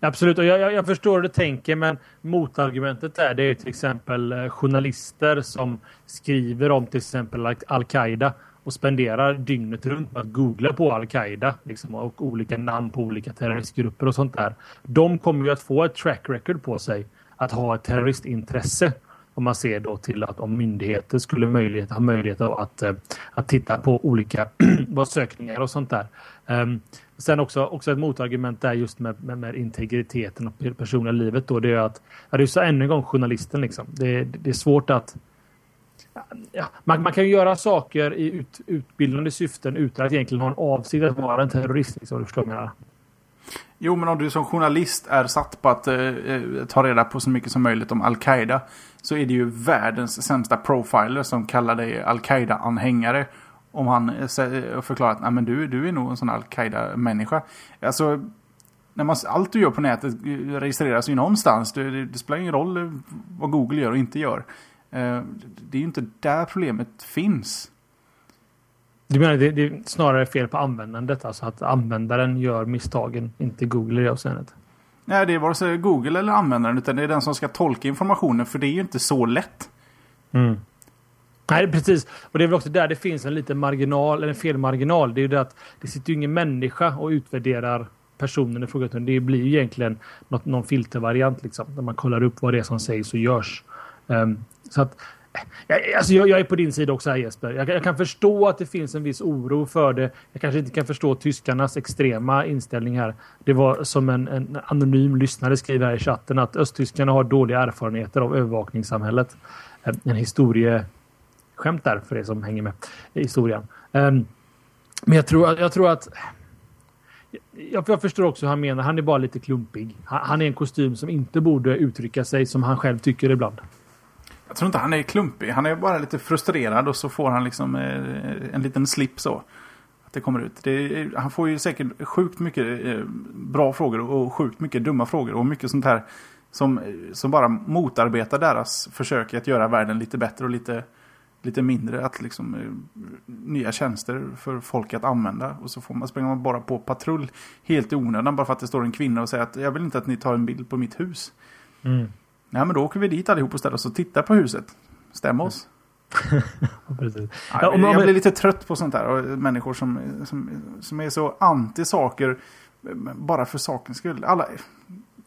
Absolut, och jag, jag, jag förstår hur du tänker men motargumentet där det är till exempel eh, journalister som skriver om till exempel Al-Qaida och spenderar dygnet runt med att googla på Al-Qaida liksom, och olika namn på olika terroristgrupper och sånt där. De kommer ju att få ett track record på sig att ha ett terroristintresse. Om man ser då till att om myndigheter skulle möjlighet, ha möjlighet att, eh, att titta på olika sökningar och sånt där. Um, sen också, också ett motargument där just med, med, med integriteten och det personliga livet då det är att, ja, det sa ännu en gång journalisten liksom. Det, det är svårt att ja, man, man, kan ju göra saker i ut, utbildande syften utan att egentligen ha en avsikt att vara en terrorist. Liksom, du förstår jag Jo, men om du som journalist är satt på att eh, eh, ta reda på så mycket som möjligt om Al-Qaida så är det ju världens sämsta profiler som kallar dig Al-Qaida-anhängare. Om han eh, eh, förklarar att Nej, men du, du är nog en sån Al-Qaida-människa. Alltså, när man, allt du gör på nätet registreras ju någonstans. Det, det, det spelar ingen roll vad Google gör och inte gör. Eh, det är ju inte där problemet finns. Du menar det, det är snarare fel på användandet? Alltså att användaren gör misstagen, inte Google i det avseendet? Nej, det är vare sig Google eller användaren utan det är den som ska tolka informationen för det är ju inte så lätt. Mm. Nej, precis. Och det är väl också där det finns en liten marginal, eller en felmarginal. Det är ju det att det sitter ju ingen människa och utvärderar personen i fråga. Det blir ju egentligen något, någon filtervariant liksom. Där man kollar upp vad det är som sägs och görs. Um, så att jag, alltså jag, jag, är på din sida också här Jesper. Jag, jag, kan förstå att det finns en viss oro för det. Jag kanske inte kan förstå tyskarnas extrema inställning här. Det var som en, en anonym lyssnare skriver här i chatten att östtyskarna har dåliga erfarenheter av övervakningssamhället. En historieskämt där för det som hänger med i historien. Ehm, men jag tror, jag tror att jag, jag, förstår också hur han menar. Han är bara lite klumpig. Han, han, är en kostym som inte borde uttrycka sig som han själv tycker ibland. Jag tror inte han är klumpig. Han är bara lite frustrerad och så får han liksom eh, en liten slip så. Att det kommer ut. Det, eh, han får ju säkert sjukt mycket eh, bra frågor och sjukt mycket dumma frågor och mycket sånt här som, eh, som bara motarbetar deras försök att göra världen lite bättre och lite, lite mindre. Att liksom eh, nya tjänster för folk att använda. Och så får man, springer man bara på patrull helt i onödan bara för att det står en kvinna och säger att jag vill inte att ni tar en bild på mitt hus. Mm. Ja, men då åker vi dit allihop och ställer oss och tittar på huset. Stäm oss. Precis. Ja, jag, jag blir lite trött på sånt där. Och människor som, som, som är så anti saker bara för sakens skull. Alla,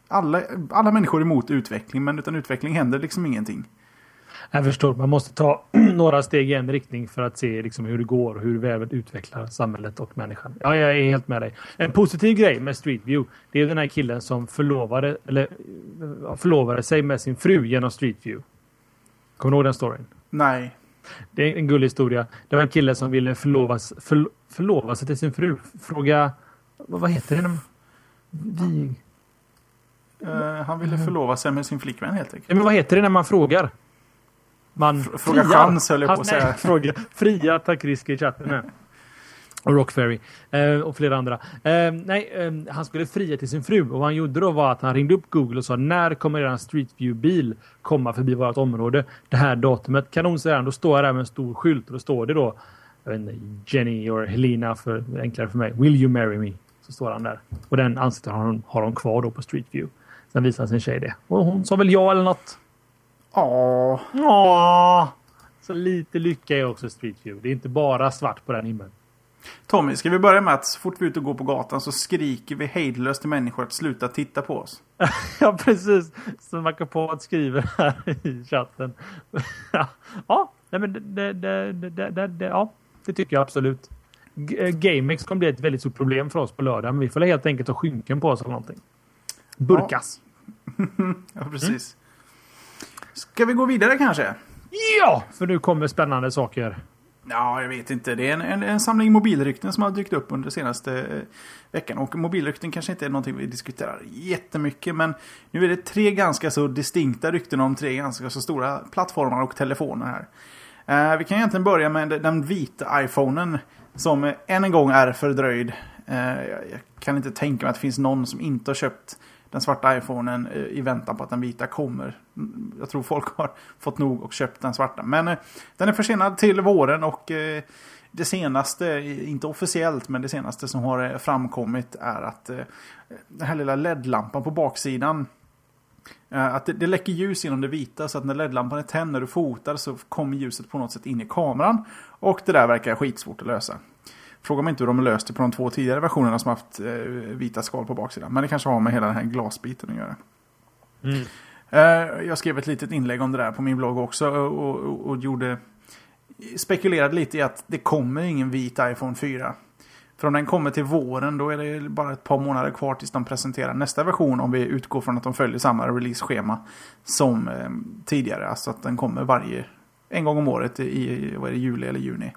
alla, alla människor är emot utveckling, men utan utveckling händer liksom ingenting. Jag förstår. Man måste ta några steg i en riktning för att se liksom hur det går och hur vi utvecklar samhället och människan. Ja, jag är helt med dig. En positiv grej med Street View det är den här killen som förlovade, eller, förlovade sig med sin fru genom Street View. Kommer du ihåg den storyn? Nej. Det är en gullig historia. Det var en kille som ville förlovas, för, förlova sig till sin fru. Fråga... Vad, heter det? Vi... Uh, han ville förlova sig med sin flickvän helt enkelt. Men vad heter det när man frågar? Man Fråga chans höll jag på att säga. Fråga, fria tack risk i chatten. Och Rockferry. Eh, och flera andra. Eh, nej, eh, han skulle fria till sin fru. Och vad han gjorde då var att han ringde upp Google och sa när kommer er Street View-bil komma förbi vårt område? Det här datumet. Kanon säger han. Då står jag där med en stor skylt och då står det då jag vet inte, Jenny och Helena för enklare för mig. Will you marry me? Så står han där. Och den ansiktet har, har de kvar då på Street View. Sen visar sin tjej det. Och hon sa väl ja eller något. Ja. Ja. Så lite lycka är också Street View. Det är inte bara svart på den himlen. Tommy, ska vi börja med att så fort vi är ute och går på gatan så skriker vi hejdlöst till människor att sluta titta på oss? ja, precis. Som Macapod skriver här i chatten. ja, nej, men det, det, det, det, ja, det tycker jag absolut. Eh, GameX kommer bli ett väldigt stort problem för oss på lördag. Men vi får helt enkelt ha skynken på oss eller någonting. Burkas. Ja, ja precis. Mm. Ska vi gå vidare kanske? Ja, för nu kommer spännande saker. Ja, jag vet inte. Det är en, en, en samling mobilrykten som har dykt upp under senaste eh, veckan. Och mobilrykten kanske inte är någonting vi diskuterar jättemycket. Men nu är det tre ganska så distinkta rykten om tre ganska så stora plattformar och telefoner här. Eh, vi kan egentligen börja med den vita iPhonen. Som än en gång är fördröjd. Eh, jag kan inte tänka mig att det finns någon som inte har köpt den svarta iPhonen i väntan på att den vita kommer. Jag tror folk har fått nog och köpt den svarta. Men eh, den är försenad till våren och eh, det senaste, inte officiellt, men det senaste som har eh, framkommit är att den här lilla LED-lampan på baksidan att det, det läcker ljus genom det vita så att när LED-lampan är tänd när du fotar så kommer ljuset på något sätt in i kameran. Och det där verkar skitsvårt att lösa. Fråga mig inte hur de har löst det på de två tidigare versionerna som haft eh, vita skal på baksidan. Men det kanske har med hela den här glasbiten att göra. Mm. Eh, jag skrev ett litet inlägg om det där på min blogg också och, och, och gjorde spekulerade lite i att det kommer ingen vit iPhone 4. För om den kommer till våren då är det bara ett par månader kvar tills de presenterar nästa version om vi utgår från att de följer samma release-schema som eh, tidigare. Alltså att den kommer varje en gång om året i vad är det, juli eller juni.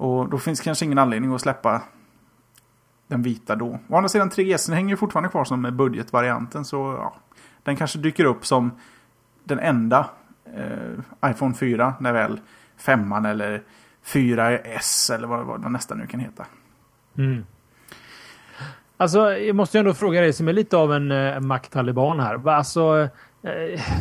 Och då finns kanske ingen anledning att släppa den vita då. Å andra sidan 3GS hänger ju fortfarande kvar som budgetvarianten så ja, den kanske dyker upp som den enda eh, iPhone 4 när väl 5 eller 4S eller vad, vad den nästa nu kan heta. Mm. Alltså, jag måste ju ändå fråga dig som är lite av en eh, Mac-taliban här. Alltså,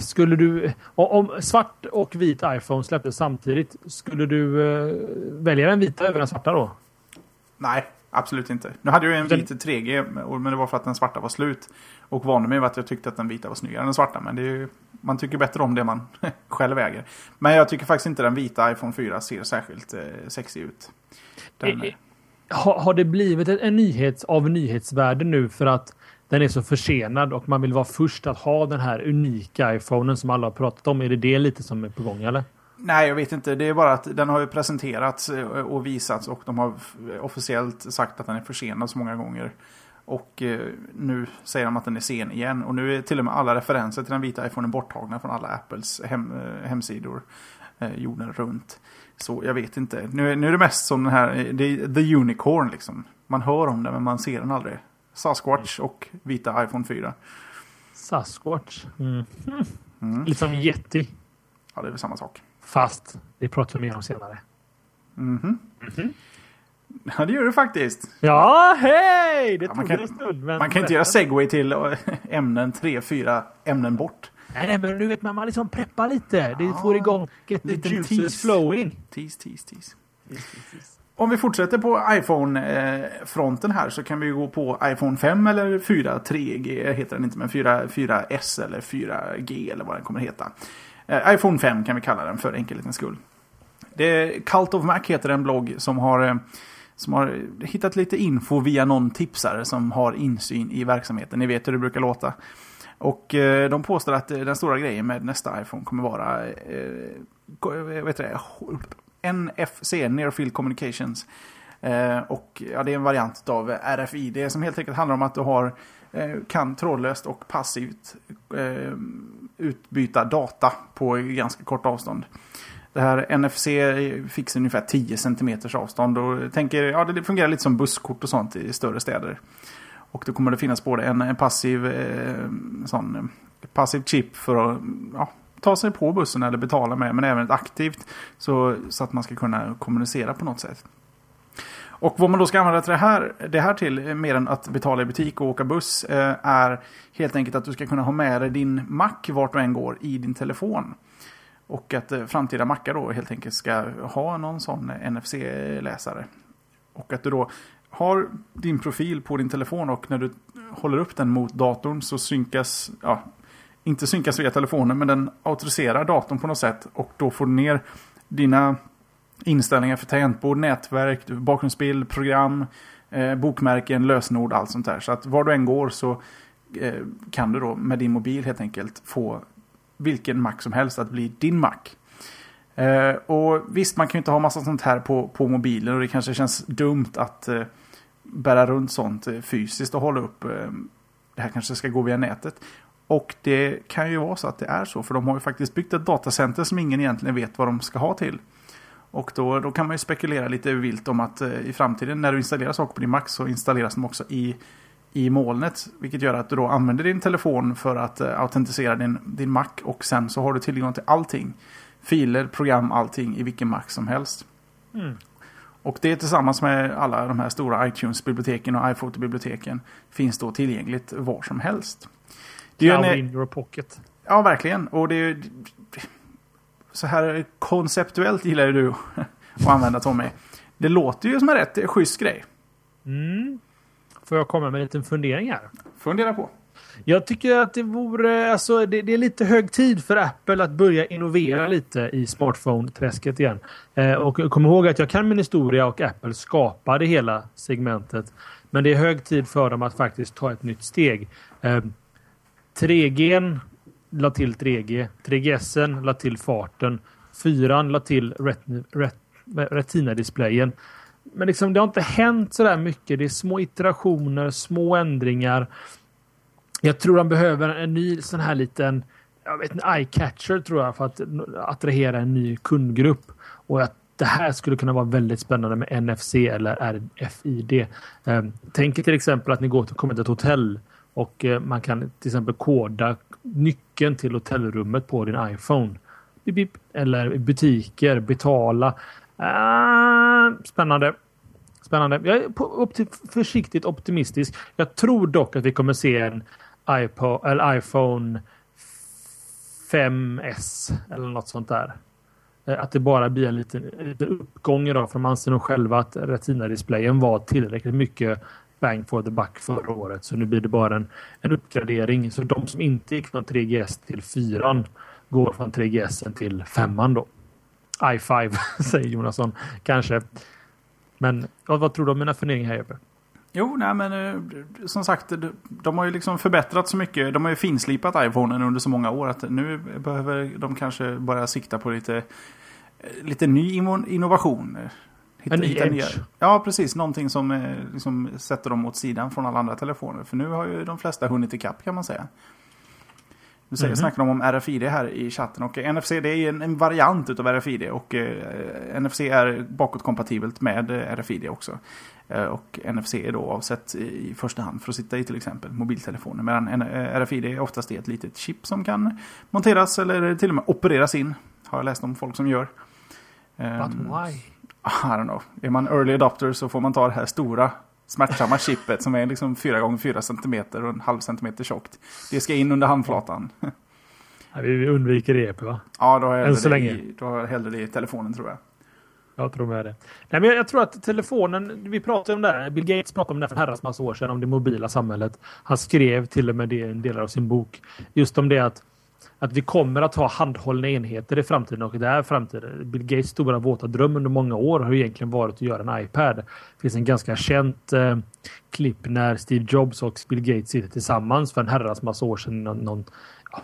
skulle du... Om svart och vit iPhone släpptes samtidigt, skulle du eh, välja den vita över den svarta då? Nej, absolut inte. Nu hade jag en vit 3G, men det var för att den svarta var slut. Och vande mig att jag tyckte att den vita var snyggare än den svarta. Men ju, man tycker bättre om det man själv äger. Men jag tycker faktiskt inte den vita iPhone 4 ser särskilt eh, sexig ut. Den, e har, har det blivit en nyhet av nyhetsvärde nu för att den är så försenad och man vill vara först att ha den här unika iPhonen som alla har pratat om. Är det det lite som är på gång eller? Nej, jag vet inte. Det är bara att den har ju presenterats eh, och visats och de har officiellt sagt att den är försenad så många gånger. Och eh, nu säger de att den är sen igen. Och nu är till och med alla referenser till den vita iPhonen borttagna från alla Apples hem, eh, hemsidor eh, jorden runt. Så jag vet inte. Nu, nu är det mest som den här, det är The Unicorn liksom. Man hör om den men man ser den aldrig. Sasquatch och vita iPhone 4. Sasquatch. Mm. Mm. Lite som Yeti. Ja, det är väl samma sak. Fast det pratar vi mer om senare. Mm -hmm. Ja, det gör du faktiskt. Ja, hej! Det ja, tog kan, en stund. Man kan inte göra segway till äh, ämnen tre, fyra ämnen bort. Nej, men du vet, man liksom preppar lite. Det får igång get the juices tease. flowing. Tease, tease, tease. Om vi fortsätter på iPhone-fronten eh, här så kan vi gå på iPhone 5 eller 4 3G heter den inte men 4, 4S eller 4G eller vad den kommer heta. Eh, iPhone 5 kan vi kalla den för enkelhetens skull. Det Cult of Mac heter en blogg som har, eh, som har hittat lite info via någon tipsare som har insyn i verksamheten. Ni vet hur det brukar låta. Och de påstår att den stora grejen med nästa iPhone kommer vara eh, vet det, NFC, Near Field Communications. Eh, och ja, det är en variant av RFID som helt enkelt handlar om att du har, eh, kan trådlöst och passivt eh, utbyta data på ganska kort avstånd. Det här NFC fixar ungefär 10 cm avstånd och tänker, ja det fungerar lite som busskort och sånt i större städer. Och då kommer det finnas både en, en passiv eh, sån passiv chip för att ja, ta sig på bussen eller betala med. Men även ett aktivt så, så att man ska kunna kommunicera på något sätt. Och vad man då ska använda det här, det här till, eh, mer än att betala i butik och åka buss, eh, är helt enkelt att du ska kunna ha med dig din Mac vart du än går i din telefon. Och att eh, framtida Macar då helt enkelt ska ha någon sån NFC-läsare. Och att du då har din profil på din telefon och när du håller upp den mot datorn så synkas, ja, inte synkas via telefonen men den autoriserar datorn på något sätt och då får du ner dina inställningar för tangentbord, nätverk, bakgrundsbild, program, eh, bokmärken, lösenord, allt sånt där. Så att var du än går så eh, kan du då med din mobil helt enkelt få vilken Mac som helst att bli din Mac. Eh, och visst, man kan ju inte ha massa sånt här på, på mobilen och det kanske känns dumt att eh, bära runt sånt eh, fysiskt och hålla upp. Eh, det här kanske ska gå via nätet. Och det kan ju vara så att det är så, för de har ju faktiskt byggt ett datacenter som ingen egentligen vet vad de ska ha till. Och då, då kan man ju spekulera lite vilt om att eh, i framtiden när du installerar saker på din Mac så installeras de också i, i molnet. Vilket gör att du då använder din telefon för att eh, autentisera din, din Mac och sen så har du tillgång till allting. Filer, program, allting i vilken Mac som helst. Mm. Och det tillsammans med alla de här stora iTunes-biblioteken och iPhoto-biblioteken finns då tillgängligt var som helst. Det är Cloud en, in your pocket. Ja, verkligen. Och det är så här konceptuellt gillar ju du att använda Tommy. Det låter ju som en rätt schysst grej. Mm. Får jag komma med en liten fundering här? Fundera på. Jag tycker att det vore, alltså det, det, är lite hög tid för Apple att börja innovera lite i smartphone-träsket igen. Eh, och kom ihåg att jag kan min historia och Apple skapade hela segmentet. Men det är hög tid för dem att faktiskt ta ett nytt steg. Eh, 3G la till 3G. 3GS la till farten. 4 la till ret, ret, Retina-displayen. Men liksom, det har inte hänt så där mycket. Det är små iterationer, små ändringar. Jag tror de behöver en ny sån här liten jag vet, en eye-catcher tror jag för att attrahera en ny kundgrupp. Och att det här skulle kunna vara väldigt spännande med NFC eller RFID. Ehm, tänk till exempel att ni går till, kommer till ett hotell och eh, man kan till exempel koda nyckeln till hotellrummet på din iPhone. Bip, bip. Eller butiker, betala. Ah, spännande. Spännande. Jag är opti försiktigt optimistisk. Jag tror dock att vi kommer se en iPod, eller iPhone 5S eller något sånt där. Eh, att det bara blir en liten, en liten uppgång idag för de anser nog själva att Retina-displayen var tillräckligt mycket bang for the buck förra året. Så nu blir det bara en, en uppgradering. Så de som inte gick från 3GS till 4 går från 3GS till 5 då. i5 säger Jonasson kanske. Men vad tror du om mina funderingar här Jeppe? Jo, nej men eh, som sagt, de har ju liksom förbättrat så mycket. De har ju finslipat iPhonen under så många år att nu behöver de kanske börja sikta på lite lite ny innovation. Hitta, en hitta nya. Ja, precis. Någonting som liksom, sätter dem åt sidan från alla andra telefoner. För nu har ju de flesta hunnit ikapp kan man säga. Säger, mm -hmm. snackar om RFID här i chatten och NFC det är en, en variant av RFID och eh, NFC är bakåtkompatibelt med RFID också. Eh, och NFC är då avsett i första hand för att sitta i till exempel mobiltelefoner. Medan RFID är oftast ett litet chip som kan monteras eller till och med opereras in. Har jag läst om folk som gör. But um, why? I don't know. Är man early adopter så får man ta det här stora smärtsamma chippet som är liksom 4 gånger 4 cm och en halv centimeter tjockt. Det ska in under handflatan. Ja, vi undviker det va? Ja, då har jag hellre, det, i, då har jag hellre det i telefonen tror jag. Jag tror med det. Nej, men jag, tror att telefonen, vi pratade om det här, Bill Gates pratade om det för en herrans massa år sedan, om det mobila samhället. Han skrev till och med det i en del av sin bok. Just om det att, att vi kommer att ha handhållna enheter i framtiden och det är framtiden. Bill Gates stora våta dröm under många år har egentligen varit att göra en iPad. Det finns en ganska känt eh, klipp när Steve Jobs och Bill Gates sitter tillsammans för en herrans massa år sedan. Någon, någon,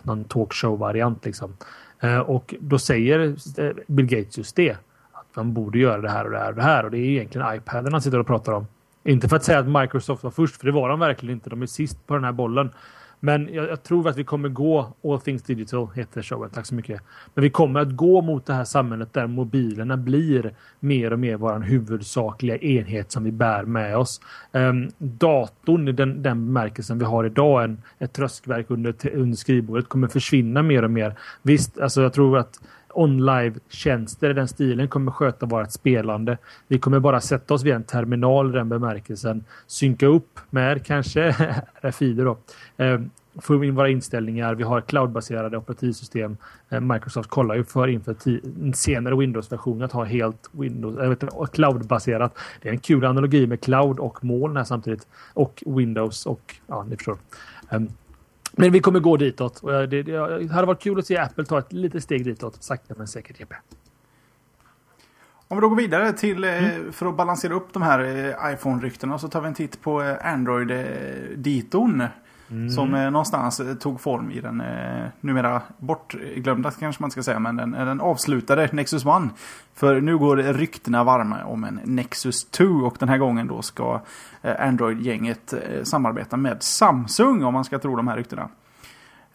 någon talkshow-variant liksom. Eh, och då säger eh, Bill Gates just det Att man borde göra det här och det här och det här. Och det är egentligen iPaden han sitter och pratar om. Inte för att säga att Microsoft var först, för det var de verkligen inte. De är sist på den här bollen. Men jag, jag, tror att vi kommer gå, All Things Digital heter showen, tack så mycket. Men vi kommer att gå mot det här samhället där mobilerna blir mer och mer vår huvudsakliga enhet som vi bär med oss. Um, datorn i den, den bemärkelsen vi har idag, en, ett tröskverk under, under skrivbordet, kommer försvinna mer och mer. Visst, alltså jag tror att OnLive-tjänster i den stilen kommer sköta vårt spelande. Vi kommer bara sätta oss vid en terminal i den bemärkelsen. Synka upp med kanske RFID då. Eh, få in våra inställningar. Vi har cloudbaserade operativsystem. Eh, Microsoft kollar ju för inför senare Windows-version att ha helt Windows, äh, inte, cloud-baserat. Det är en kul analogi med cloud och moln här samtidigt. Och Windows och ja, ni förstår. Ehm, men vi kommer gå ditåt. Och det, det, det hade varit kul att se Apple ta ett litet steg ditåt. Sakta men säkert, Jeppe. Om vi då går vidare till, mm. för att balansera upp de här eh, iPhone-ryktena så tar vi en titt på eh, Android-diton. Mm. Som eh, någonstans eh, tog form i den eh, numera bortglömda kanske man ska säga. Men den, den avslutade Nexus One. För nu går ryktena varma om en Nexus 2. Och den här gången då ska eh, Android-gänget samarbeta med Samsung om man ska tro de här ryktena.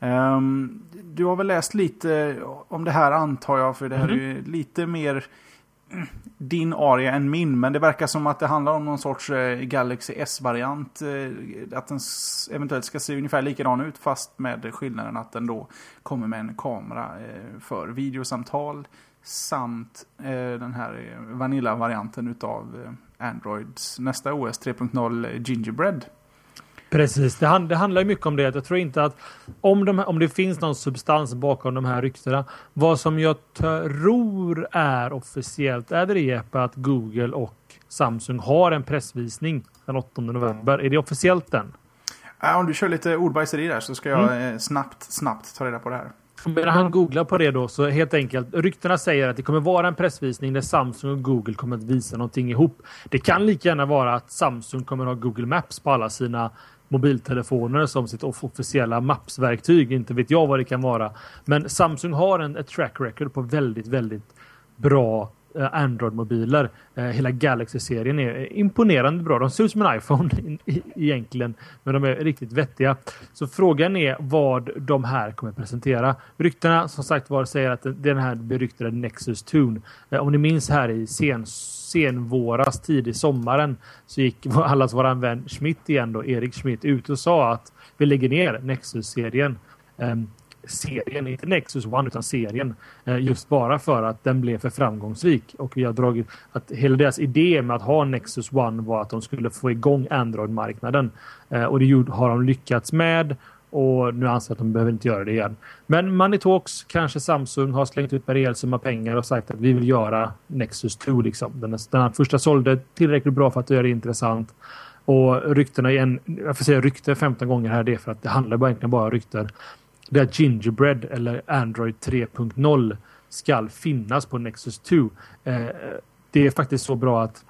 Um, du har väl läst lite om det här antar jag. För det här mm. är ju lite mer din aria än min. Men det verkar som att det handlar om någon sorts eh, Galaxy S-variant. Eh, att den eventuellt ska se ungefär likadan ut fast med skillnaden att den då kommer med en kamera eh, för videosamtal. Samt eh, den här eh, Vanilla-varianten utav eh, Androids nästa OS 3.0 Gingerbread. Precis, det, hand, det, handlar mycket om det. Jag tror inte att om, de, om det finns någon substans bakom de här ryktena. Vad som jag tror är officiellt är det att Google och Samsung har en pressvisning den 8 november. Är det officiellt den? om du kör lite ordbajseri där så ska jag mm. Eh, snabbt, snabbt ta reda på det här. Medan han googlar på det då så helt enkelt. Ryktena säger att det kommer vara en pressvisning där Samsung och Google kommer att visa någonting ihop. Det kan lika gärna vara att Samsung kommer att ha Google Maps på alla sina mobiltelefoner som sitt officiella Maps-verktyg. Inte vet jag vad det kan vara. Men Samsung har en ett track record på väldigt, väldigt bra Eh, Android-mobiler. Eh, hela Galaxy-serien är imponerande bra. De ser ut som en iPhone egentligen, men de är riktigt vettiga. Så frågan är vad de här kommer presentera. Ryktena som sagt var säger att den här beryktade Nexus Tune. Eh, om ni minns här i sen senvåras, tidig sommaren, så gick allas våran vän Schmidt igen då, Erik Schmidt, ut och sa att vi lägger ner Nexus-serien. Ehm, Serien, inte Nexus One utan serien. Eh, just bara för att den blev för framgångsrik. Och vi har dragit att hela deras idé med att ha Nexus One var att de skulle få igång Android-marknaden. Eh, och det har de lyckats med. Och nu anser att de behöver inte göra det igen. Men Money Talks, kanske Samsung, har slängt ut en rejäl summa pengar och sagt att vi vill göra Nexus 2. Liksom. Den, den här första sålde tillräckligt bra för att göra det intressant. Och ryktena igen, jag får säga rykte 15 gånger här, det är för att det handlar egentligen bara om rykten. Det är att Gingerbread eller Android 3.0 ska finnas på Nexus 2. Eh, det är faktiskt så bra att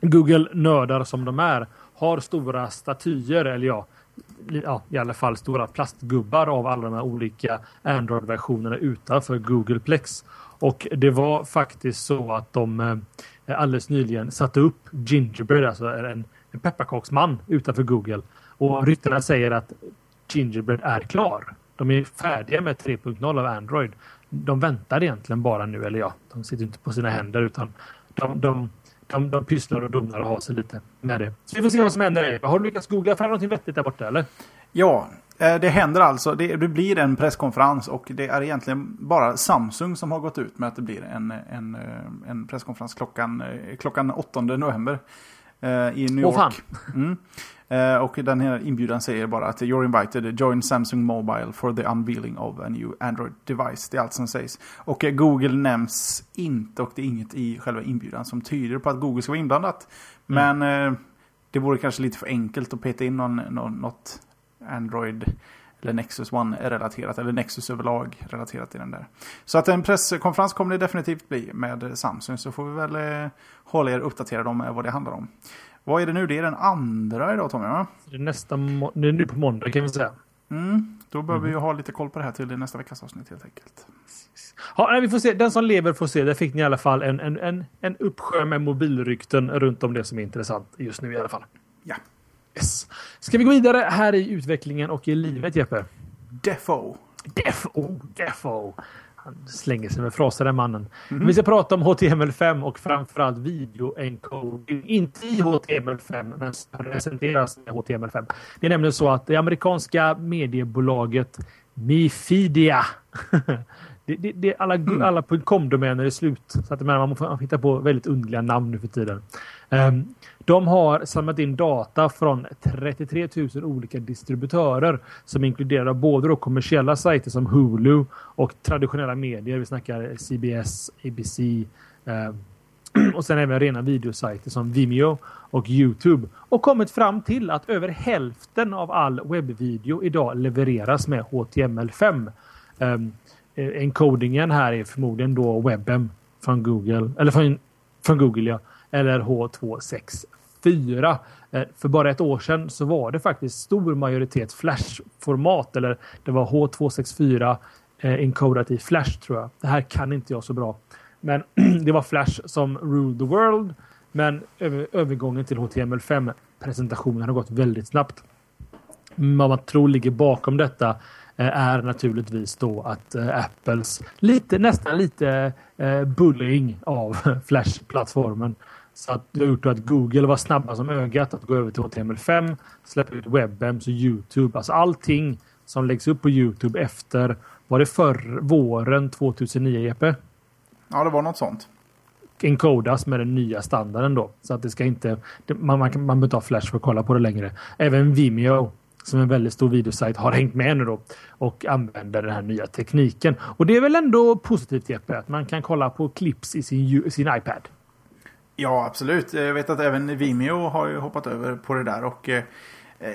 Google nördar som de är har stora statyer, eller ja, ja, i alla fall stora plastgubbar av alla de här olika Android-versionerna utanför Googleplex. Och det var faktiskt så att de eh, alldeles nyligen satte upp Gingerbread, alltså en, en pepparkaksman utanför Google. Och ryktena säger att Gingerbread är klar. De är färdiga med 3.0 av Android. De väntar egentligen bara nu, eller ja, de sitter inte på sina händer utan de, de, de, de pysslar och domnar och har sig lite med det. Så vi får se vad som händer. Har du lyckats googla fram någonting vettigt där borta eller? Ja, eh, det händer alltså. Det, det, blir en presskonferens och det är egentligen bara Samsung som har gått ut med att det blir en, en, eh, en presskonferens klockan, eh, klockan 8 november i New York. Åh, mm. Uh, och den här inbjudan säger bara att you're invited join Samsung Mobile for the unveiling of a new Android device. Det är allt som sägs. Och uh, Google nämns inte och det är inget i själva inbjudan som tyder på att Google ska vara inblandat. Mm. Men uh, det vore kanske lite för enkelt att peta in någon, någon, något Android eller Nexus One-relaterat, eller Nexus överlag relaterat till den där. Så att en presskonferens kommer det definitivt bli med Samsung, så får vi väl hålla er uppdaterade om vad det handlar om. Vad är det nu? Det är den andra idag Tommy va? Det är, nästa det är nu på måndag kan vi säga. Mm, då behöver mm. vi ha lite koll på det här till nästa veckas avsnitt helt enkelt. Ja, nej, vi får se. Den som lever får se. Där fick ni i alla fall en, en, en, en uppsjö med mobilrykten runt om det som är intressant just nu i alla fall. Ja. Yes. Ska vi gå vidare här i utvecklingen och i livet Jeppe? Defo. Defo, Defo. Han slänger sig med fraser den mannen. Mm. Vi ska prata om HTML5 och framförallt videoencoding. Inte i HTML5, men presenteras i HTML5. Det är nämligen så att det amerikanska mediebolaget Mifidia det, det, det, alla, mm. alla .com-domäner är slut. Så att man får hitta på väldigt underliga namn nu för tiden. Um, de har samlat in data från 33 000 olika distributörer som inkluderar både då kommersiella sajter som Hulu och traditionella medier. Vi snackar CBS, ABC um, och sen även rena videosajter som Vimeo och Youtube och kommit fram till att över hälften av all webbvideo idag levereras med HTML5. Um, Eh, encodingen här är förmodligen då webben från Google. Eller från, från Google ja. Eller H264. Eh, för bara ett år sedan så var det faktiskt stor majoritet flashformat. Eller det var H264 eh, encodat i flash tror jag. Det här kan inte jag så bra. Men det var flash som ruled the world. Men övergången till HTML5 presentationen har gått väldigt snabbt. Vad man tror ligger bakom detta är naturligtvis då att eh, Apples lite, nästan lite eh, bullying av Flash-plattformen. Så att det har gjort att Google var snabba som ögat att gå över till HTML5, släppa ut WebEms och Youtube. Alltså allting som läggs upp på Youtube efter, var det för våren 2009 Jeppe? Ja, det var något sånt. Encodas med den nya standarden då. Så att det ska inte, man, man, man behöver inte ha Flash för att kolla på det längre. Även Vimeo som en väldigt stor videosajt har hängt med nu då och använder den här nya tekniken. Och det är väl ändå positivt Jeppe att man kan kolla på clips i sin, sin iPad. Ja, absolut. Jag vet att även Vimeo har ju hoppat över på det där och eh, eh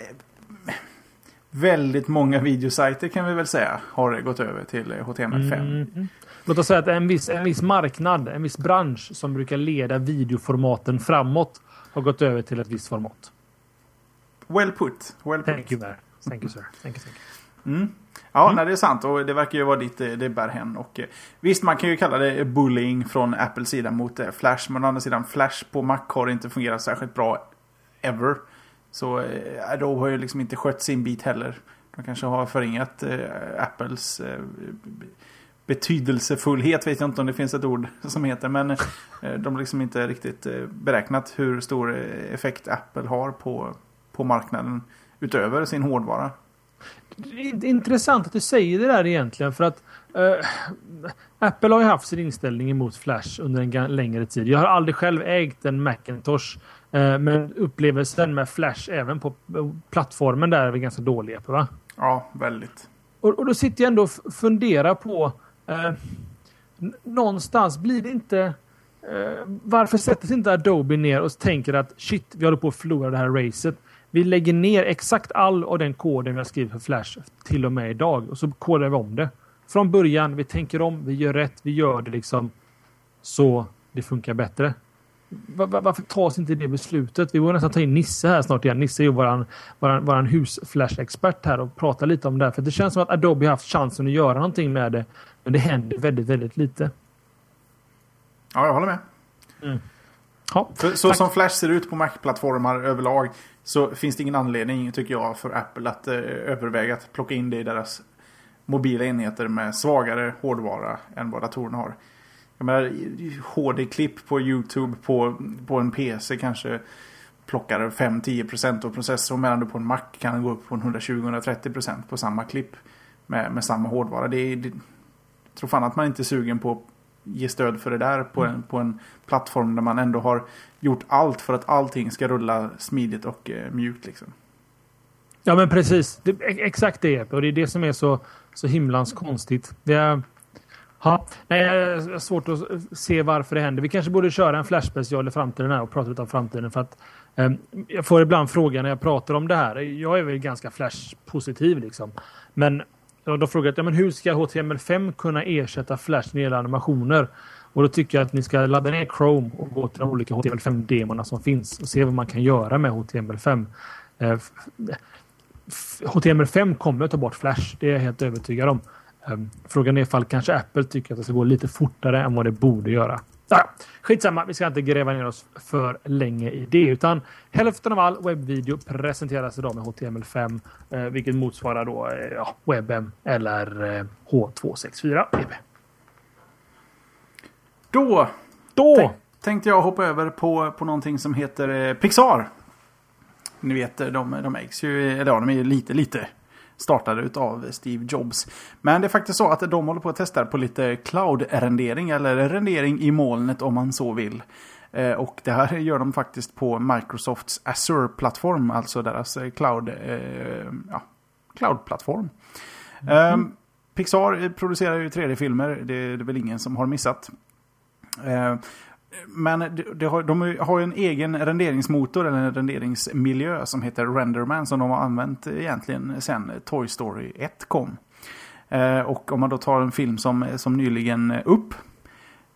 väldigt många videosajter kan vi väl säga har gått över till HTML5. Mm. Låt oss säga att en viss, en viss marknad, en viss bransch som brukar leda videoformaten framåt har gått över till ett visst format. Well put. Well put. Thank you, there. Thank you, sir. Thank you, thank you. Mm. Ja, mm. Nej, det är sant och det verkar ju vara dit det bär hem. Och, eh, visst, man kan ju kalla det bullying från Apples sida mot eh, Flash. Men å andra sidan, Flash på Mac har inte fungerat särskilt bra ever. Så eh, Adobe har ju liksom inte skött sin bit heller. De kanske har förringat eh, Apples eh, betydelsefullhet. Vet jag inte om det finns ett ord som heter. Men eh, de har liksom inte riktigt eh, beräknat hur stor effekt Apple har på på marknaden utöver sin hårdvara. Det är intressant att du säger det där egentligen för att uh, Apple har ju haft sin inställning emot Flash under en längre tid. Jag har aldrig själv ägt en Macintosh uh, men upplevelsen med Flash även på plattformen där är väl ganska dålig. Va? Ja, väldigt. Och, och då sitter jag ändå och funderar på uh, någonstans blir det inte varför sätter sig inte Adobe ner och tänker att shit, vi håller på att förlora det här racet. Vi lägger ner exakt all av den koden vi har skrivit för Flash till och med idag och så kodar vi om det. Från början, vi tänker om, vi gör rätt, vi gör det liksom så det funkar bättre. var, varför tas inte det beslutet? Vi borde nästan ta in Nisse här snart igen. Nisse är ju våran, våran, våran husflash-expert här och prata lite om det här. För det känns som att Adobe haft chansen att göra någonting med det. Men det händer väldigt, väldigt lite. Ja, jag håller med. Mm. Ja, så tack. som Flash ser ut på Mac-plattformar överlag så finns det ingen anledning, tycker jag, för Apple att eh, överväga att plocka in det i deras mobila enheter med svagare hårdvara än vad datorerna har. Jag menar, HD-klipp på YouTube på, på en PC kanske plockar 5-10% av processorn medan du på en Mac kan gå upp på 120-130% på samma klipp med, med samma hårdvara. Det är, det, jag tror fan att man inte är sugen på att ge stöd för det där på en, på en plattform där man ändå har gjort allt för att allting ska rulla smidigt och eh, mjukt. Liksom. Ja men precis. Det, exakt det. Och det är det som är så, så himlans konstigt. Det är, ha, nej, det är svårt att se varför det händer. Vi kanske borde köra en flashspecial i framtiden här och prata lite om framtiden. För att, eh, jag får ibland frågan när jag pratar om det här. Jag är väl ganska flash-positiv liksom. Men de frågar ja, men hur ska HTML5 kunna ersätta Flash när det gäller animationer? Och då tycker jag att ni ska ladda ner Chrome och gå till de olika HTML5-demorna som finns och se vad man kan göra med HTML5. Eh, HTML5 kommer att ta bort Flash, det är jag helt övertygad om. Eh, frågan är ifall kanske Apple tycker att det ska gå lite fortare än vad det borde göra. Ja, skitsamma, vi ska inte gräva ner oss för länge i det. Utan hälften av all webbvideo presenteras idag med HTML5. Eh, vilket motsvarar då eh, ja, WebM eller eh, H264 EB. Då, då tänkte jag hoppa över på, på någonting som heter eh, Pixar. Ni vet, de, de ägs ju, eller ja, de är lite, lite startade av Steve Jobs. Men det är faktiskt så att de håller på att testa på lite cloud-rendering eller rendering i molnet om man så vill. Eh, och det här gör de faktiskt på Microsofts Azure-plattform, alltså deras eh, cloud, eh, ja, cloud-plattform. Mm. Eh, Pixar producerar ju 3D-filmer, det är det väl ingen som har missat. Men de har, de har ju en egen renderingsmotor eller en renderingsmiljö som heter Renderman som de har använt egentligen sedan Toy Story 1 kom. Eh, och om man då tar en film som, som nyligen upp.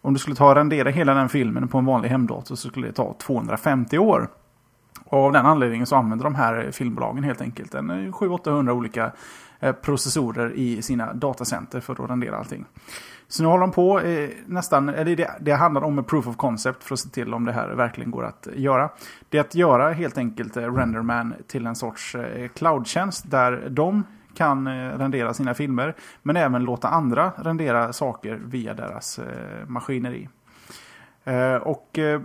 Om du skulle ta och rendera hela den filmen på en vanlig hemdator så skulle det ta 250 år. Och av den anledningen så använder de här filmbolagen helt enkelt en 700-800 olika eh, processorer i sina datacenter för att rendera allting. Så nu håller de på eh, nästan, eller det, det handlar om en proof of concept för att se till om det här verkligen går att göra. Det är att göra helt enkelt eh, Renderman till en sorts eh, cloudtjänst där de kan eh, rendera sina filmer men även låta andra rendera saker via deras eh, maskineri. Eh, och eh,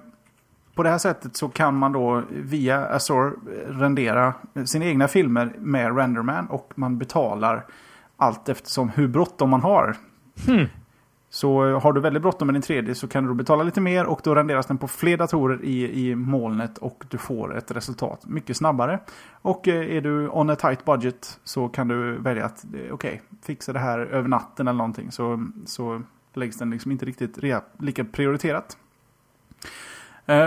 på det här sättet så kan man då via Azure eh, rendera eh, sina egna filmer med Renderman och man betalar allt eftersom hur bråttom man har. Hmm. Så eh, har du väldigt bråttom med din 3D så kan du betala lite mer och då renderas den på fler datorer i, i molnet och du får ett resultat mycket snabbare. Och eh, är du on a tight budget så kan du välja att eh, okej, okay, fixa det här över natten eller någonting så, så läggs den liksom inte riktigt lika prioriterat.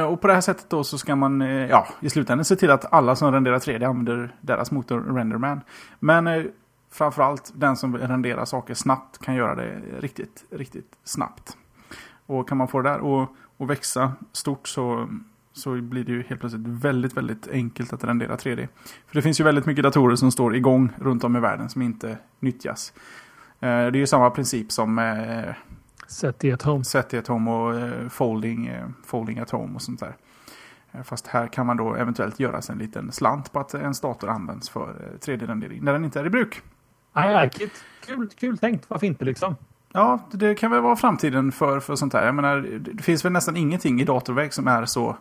Och på det här sättet då så ska man ja, i slutändan se till att alla som renderar 3D använder deras motor Renderman. Men framförallt den som vill rendera saker snabbt kan göra det riktigt, riktigt snabbt. Och kan man få det där att växa stort så, så blir det ju helt plötsligt väldigt, väldigt enkelt att rendera 3D. För det finns ju väldigt mycket datorer som står igång runt om i världen som inte nyttjas. Eh, det är ju samma princip som eh, Set at home. Set at home och eh, folding, folding at home och sånt där. Fast här kan man då eventuellt göra sig en liten slant på att en dator används för 3D-rendering när den inte är i bruk. It. Kul, kul tänkt. Varför inte liksom? Ja, det kan väl vara framtiden för, för sånt här. Jag menar, det finns väl nästan ingenting i datorväg som är så,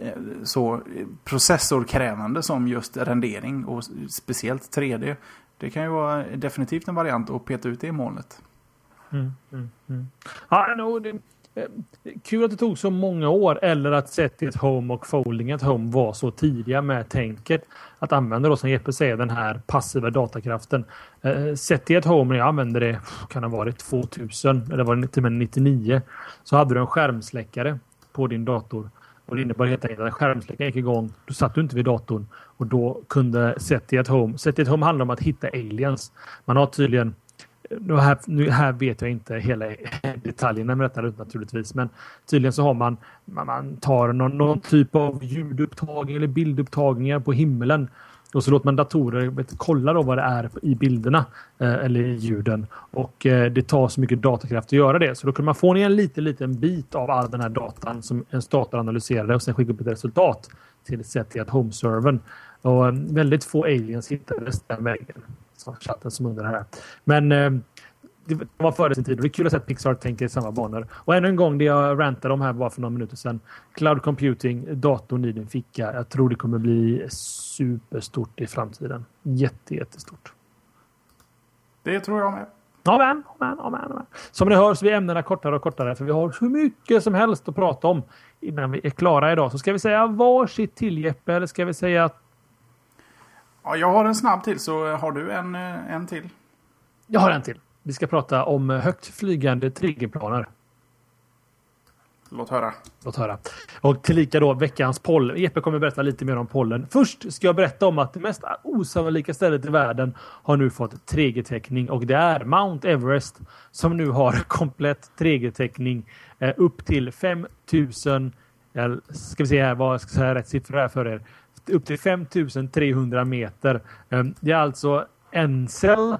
eh, så processorkrävande som just rendering och speciellt 3D. Det kan ju vara definitivt en variant att peta ut det i molnet. Mm, mm, mm. Ja, no, det, Eh, kul att det tog så många år eller att Set Home och Folding at Home var så tidiga med tänket att använda då som Jeppe säger den här passiva datakraften. Eh, Home när jag använde det kan ha varit 2000 eller var det till och med 99 så hade du en skärmsläckare på din dator. Och det innebar helt enkelt att skärmsläckaren gick igång. Då satt du inte vid datorn och då kunde Set Home. Set Home handlar om att hitta aliens. Man har tydligen här, nu här vet jag inte hela detaljerna med detta naturligtvis, men tydligen så har man, man tar någon, någon typ av ljudupptagning eller bildupptagningar på himlen och så låter man datorer vet, kolla då vad det är i bilderna eh, eller i ljuden. Och eh, det tar så mycket datakraft att göra det. Så då kan man få ner en liten, liten bit av all den här datan som en dator analyserade och sen skicka upp ett resultat till ett sätt till att home-servern. Och eh, väldigt få aliens hittades den vägen. Så chatten som undrar här. Men eh, det var före sin tid och det är kul att se att Pixar tänker i samma banor. Och ännu en gång, det jag rantade om här bara för några minuter sedan. Cloud computing, datorn i din ficka. Jag tror det kommer bli superstort i framtiden. Jätte, jättestort. Det tror jag med. Amen, amen, amen, amen. Som ni hör så blir ämnena kortare och kortare för vi har så mycket som helst att prata om innan vi är klara idag. Så ska vi säga varsitt till Jeppe eller ska vi säga att... Ja, jag har en snabb till så har du en, eh, en till? Jag har en till. Vi ska prata om högt flygande triggerplaner. Låt höra. Låt höra. Och tillika då veckans poll. Jeppe kommer berätta lite mer om pollen. Först ska jag berätta om att det mest osannolika stället i världen har nu fått 3G-täckning och det är Mount Everest som nu har komplett 3G-täckning eh, upp till 5000 Ska vi se här vad jag ska säga rätt siffror här för er. Upp till 5300 meter. Ehm, det är alltså Encel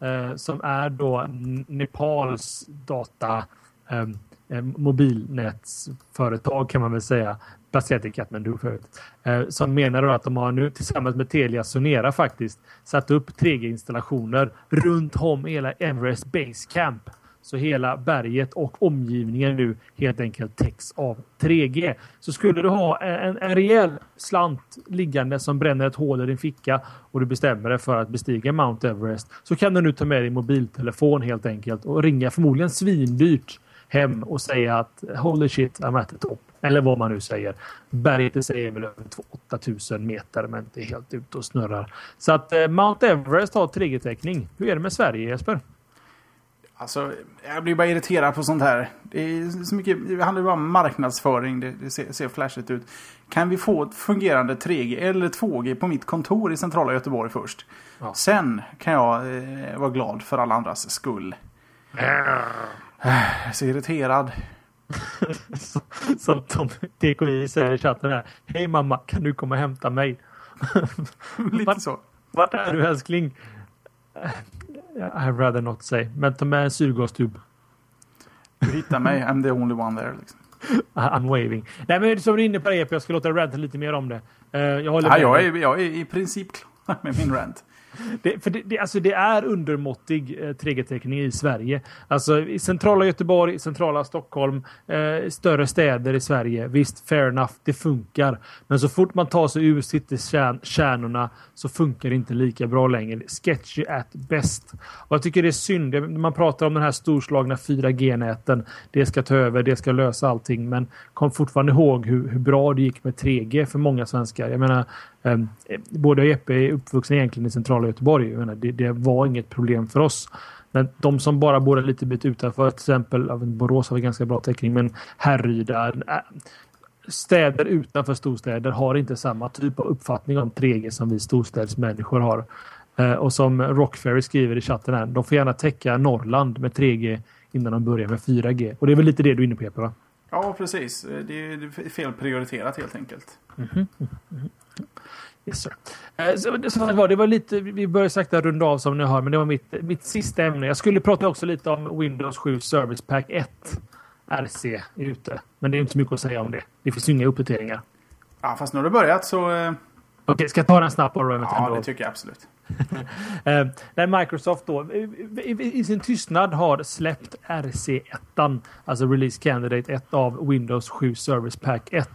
eh, som är då Nepals data ehm, ehm, mobilnätsföretag kan man väl säga baserat i Katmandu förut. Eh, som menar att de har nu tillsammans med Telia Sonera faktiskt satt upp 3G-installationer runt om hela Everest Base Camp. Så hela berget och omgivningen nu helt enkelt täcks av 3G. Så skulle du ha en, en rejäl slant liggande som bränner ett hål i din ficka och du bestämmer dig för att bestiga Mount Everest så kan du nu ta med din mobiltelefon helt enkelt och ringa förmodligen svindyrt hem och säga att holy shit, I'm at the top. Eller vad man nu säger. Berget i sig är väl över 8000 meter men det är helt ute och snurrar. Så att eh, Mount Everest har 3G-täckning. Hur är det med Sverige Jesper? Alltså, jag blir bara irriterad på sånt här. Det, är så mycket, det handlar bara om marknadsföring. Det, det ser, ser flashigt ut. Kan vi få ett fungerande 3G eller 2G på mitt kontor i centrala Göteborg först? Ja. Sen kan jag eh, vara glad för alla andras skull. Jag är så irriterad. Som Tom TKI säger i chatten här. Hej mamma, kan du komma och hämta mig? Lite vart, så. Vart är du älskling? I'd rather not say. Men ta med en syrgastub. Du hittar mig, I'm the only one there. Liksom. I'm waving. Nej men som du är inne på det, jag ska låta dig ranta lite mer om det. Uh, jag, håller ja, jag, är, jag är i princip klar med min rant. Det, för det, det, alltså det är undermåttig eh, 3G-täckning i Sverige. Alltså i centrala Göteborg, centrala Stockholm, eh, större städer i Sverige. Visst, fair enough, det funkar. Men så fort man tar sig ur citykärnorna så funkar det inte lika bra längre. Sketchy at best. Och jag tycker det är synd. Man pratar om den här storslagna 4G-näten. Det ska ta över, det ska lösa allting. Men kom fortfarande ihåg hur, hur bra det gick med 3G för många svenskar. Jag menar, Ehm, både Jeppe är uppvuxen egentligen i centrala Göteborg. Jag menar, det, det var inget problem för oss. Men de som bara bor en liten bit utanför, till exempel Borås har vi ganska bra täckning, men Härryda, äh, städer utanför storstäder har inte samma typ av uppfattning om 3G som vi storstädsmänniskor har. Ehm, och som Rockferry skriver i chatten här, de får gärna täcka Norrland med 3G innan de börjar med 4G. Och det är väl lite det du är inne på Jeppe? Va? Ja, precis. Det är fel prioriterat helt enkelt. Mm -hmm. Mm -hmm. Yes, sir. Eh, så, det, var, det var lite, vi börjar sakta runda av som ni hör, men det var mitt, mitt sista ämne. Jag skulle prata också lite om Windows 7 Service Pack 1. RC är ute. Men det är inte så mycket att säga om det. Det finns inga uppdateringar. Ja, fast nu har det börjat så... Eh, Okej, okay, ska jag ta den snabbt bara? Ja, det tycker jag absolut. Eh, när Microsoft då i, sin tystnad har släppt RC1, alltså Release Candidate 1 av Windows 7 Service Pack 1.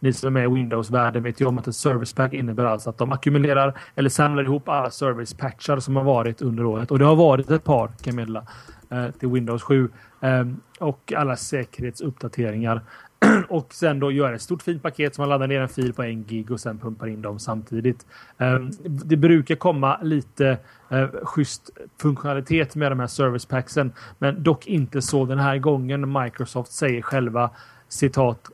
Ni som är i Windows-världen vet ju om att ett Service Pack innebär alltså att de ackumulerar eller samlar ihop alla service patchar som har varit under året. Och det har varit ett par, kan jag meddela, eh, till Windows 7. Eh, och alla säkerhetsuppdateringar. och sen då göra ett stort fint paket som man laddar ner en fil på en gig och sen pumpar in dem samtidigt. Ehm, det brukar komma lite eh, schysst funktionalitet med de här service packsen, men dock inte så den här gången. Microsoft säger själva citat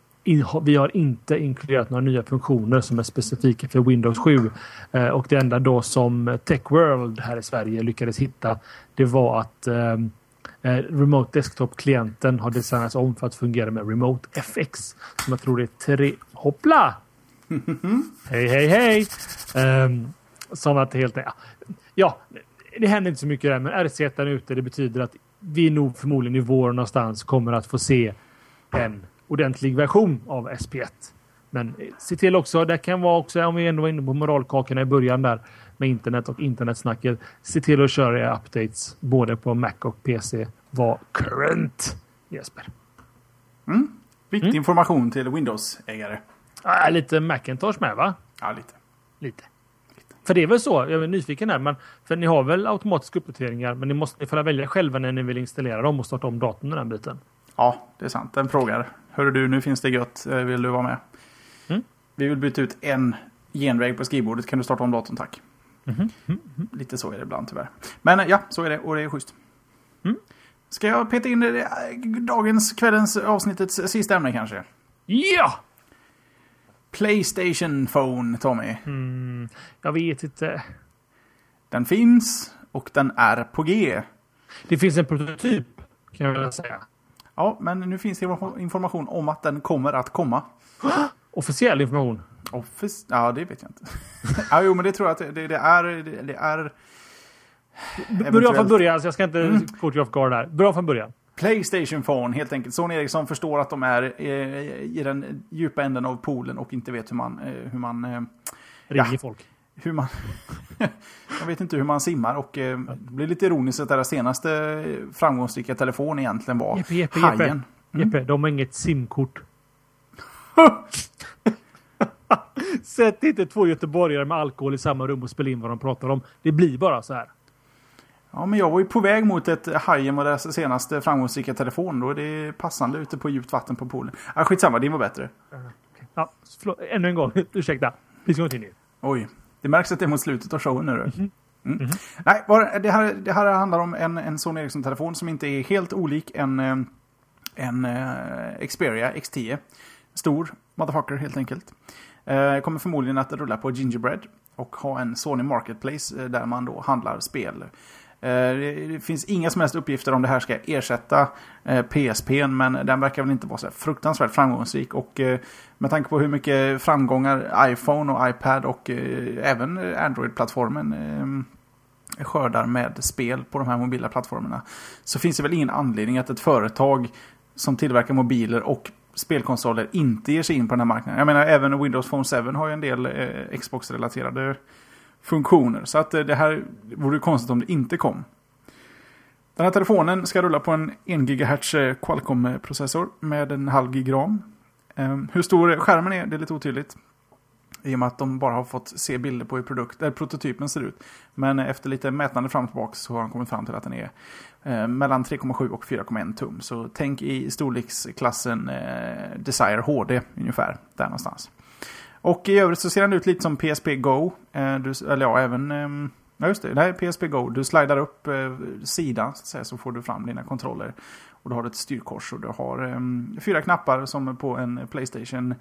vi har inte inkluderat några nya funktioner som är specifika för Windows 7. Eh, och det enda då som Techworld här i Sverige lyckades hitta det var att ehm, eh, eh Remote Desktop-klienten har designats om för att fungera med Remote FX. Som jag tror det är tre... Hoppla! hej, hej, hej! Um, som att helt... Ja, det händer inte så mycket där, men RC1 är ute. Det betyder att vi nog förmodligen i vår någonstans kommer att få se en ordentlig version av SP1. Men se till också, det kan vara också, om vi ändå var inne på moralkakorna i början där med internet och internetsnacket. Se till att köra era updates både på Mac och PC. Var current Jesper. Mm. Viktig mm. information till Windows-ägare. Ja, lite Macintosh med va? Ja, lite. Lite. För det är väl så, jag är nyfiken här, men för ni har väl automatiska uppdateringar, men ni måste ni välja själva när ni vill installera dem och starta om datorn med den biten. Ja, det är sant. Den frågar. Hörru du, nu finns det gött. Eh, vill du vara med? Mm. Vi vill byta ut en genväg på skrivbordet. Kan du starta om datorn, tack? Mm. Mm. Lite så är det ibland tyvärr. Men ja, så är det och det är schysst. Mm. Ska jag peta in det, dagens, kvällens, avsnittets sista ämne kanske? Ja! Playstation Phone, Tommy. Mm, jag vet inte. Den finns och den är på G. Det finns en prototyp, kan jag väl säga. Ja, men nu finns det information om att den kommer att komma. Officiell information? Office? Ja, det vet jag inte. ja, jo, men det tror jag att det, det är... Det, det är Börja från början, så jag ska inte mm. kort off guard där. Börja från början. Playstation Phone helt enkelt. Sony Ericsson förstår att de är eh, i den djupa änden av poolen och inte vet hur man... Eh, hur man eh, Ringer ja, folk. Hur man... jag vet inte hur man simmar och eh, det blir lite ironiskt att deras senaste framgångsrika telefon egentligen var Jeppe, Jeppe. Jeppe. Mm. Jeppe, de har inget simkort. Sätt inte två göteborgare med alkohol i samma rum och spela in vad de pratar om. Det blir bara så här. Ja, men jag var ju på väg mot ett Hajen var deras senaste framgångsrika telefon. Då är det passande ute på djupt vatten på poolen. Ja, skitsamma, din var bättre. Ja, förlåt, ännu en gång. Ursäkta. Please continue. Oj. Det märks att det är mot slutet av showen nu. Mm -hmm. Mm. Mm -hmm. Nej, det här, det här handlar om en, en Sony Ericsson-telefon som inte är helt olik en, eh, en uh, Xperia X10. Stor motherfucker helt enkelt. Uh, kommer förmodligen att rulla på Gingerbread och ha en Sony Marketplace eh, där man då handlar spel. Eh, det finns inga som helst uppgifter om det här ska ersätta PSP, men den verkar väl inte vara så fruktansvärt framgångsrik. Och med tanke på hur mycket framgångar iPhone och iPad och även Android-plattformen skördar med spel på de här mobila plattformarna. Så finns det väl ingen anledning att ett företag som tillverkar mobiler och spelkonsoler inte ger sig in på den här marknaden. Jag menar även Windows Phone 7 har ju en del eh, Xbox-relaterade funktioner. Så att eh, det här vore konstigt om det inte kom. Den här telefonen ska rulla på en 1 GHz eh, Qualcomm-processor med en halv gig ram. Eh, hur stor skärmen är, det är lite otydligt. I och med att de bara har fått se bilder på hur produkt, äh, prototypen ser ut. Men efter lite mätande fram och tillbaka så har de kommit fram till att den är eh, mellan 3,7 och 4,1 tum. Så tänk i storleksklassen eh, Desire HD ungefär, där någonstans. Och i övrigt så ser den ut lite som PSP Go. Eh, du, eller ja, även... Ehm, ja, just det. Det här är PSP Go. Du slidar upp eh, sidan så, säga, så får du fram dina kontroller. Och du har ett styrkors och du har ehm, fyra knappar som på en Playstation.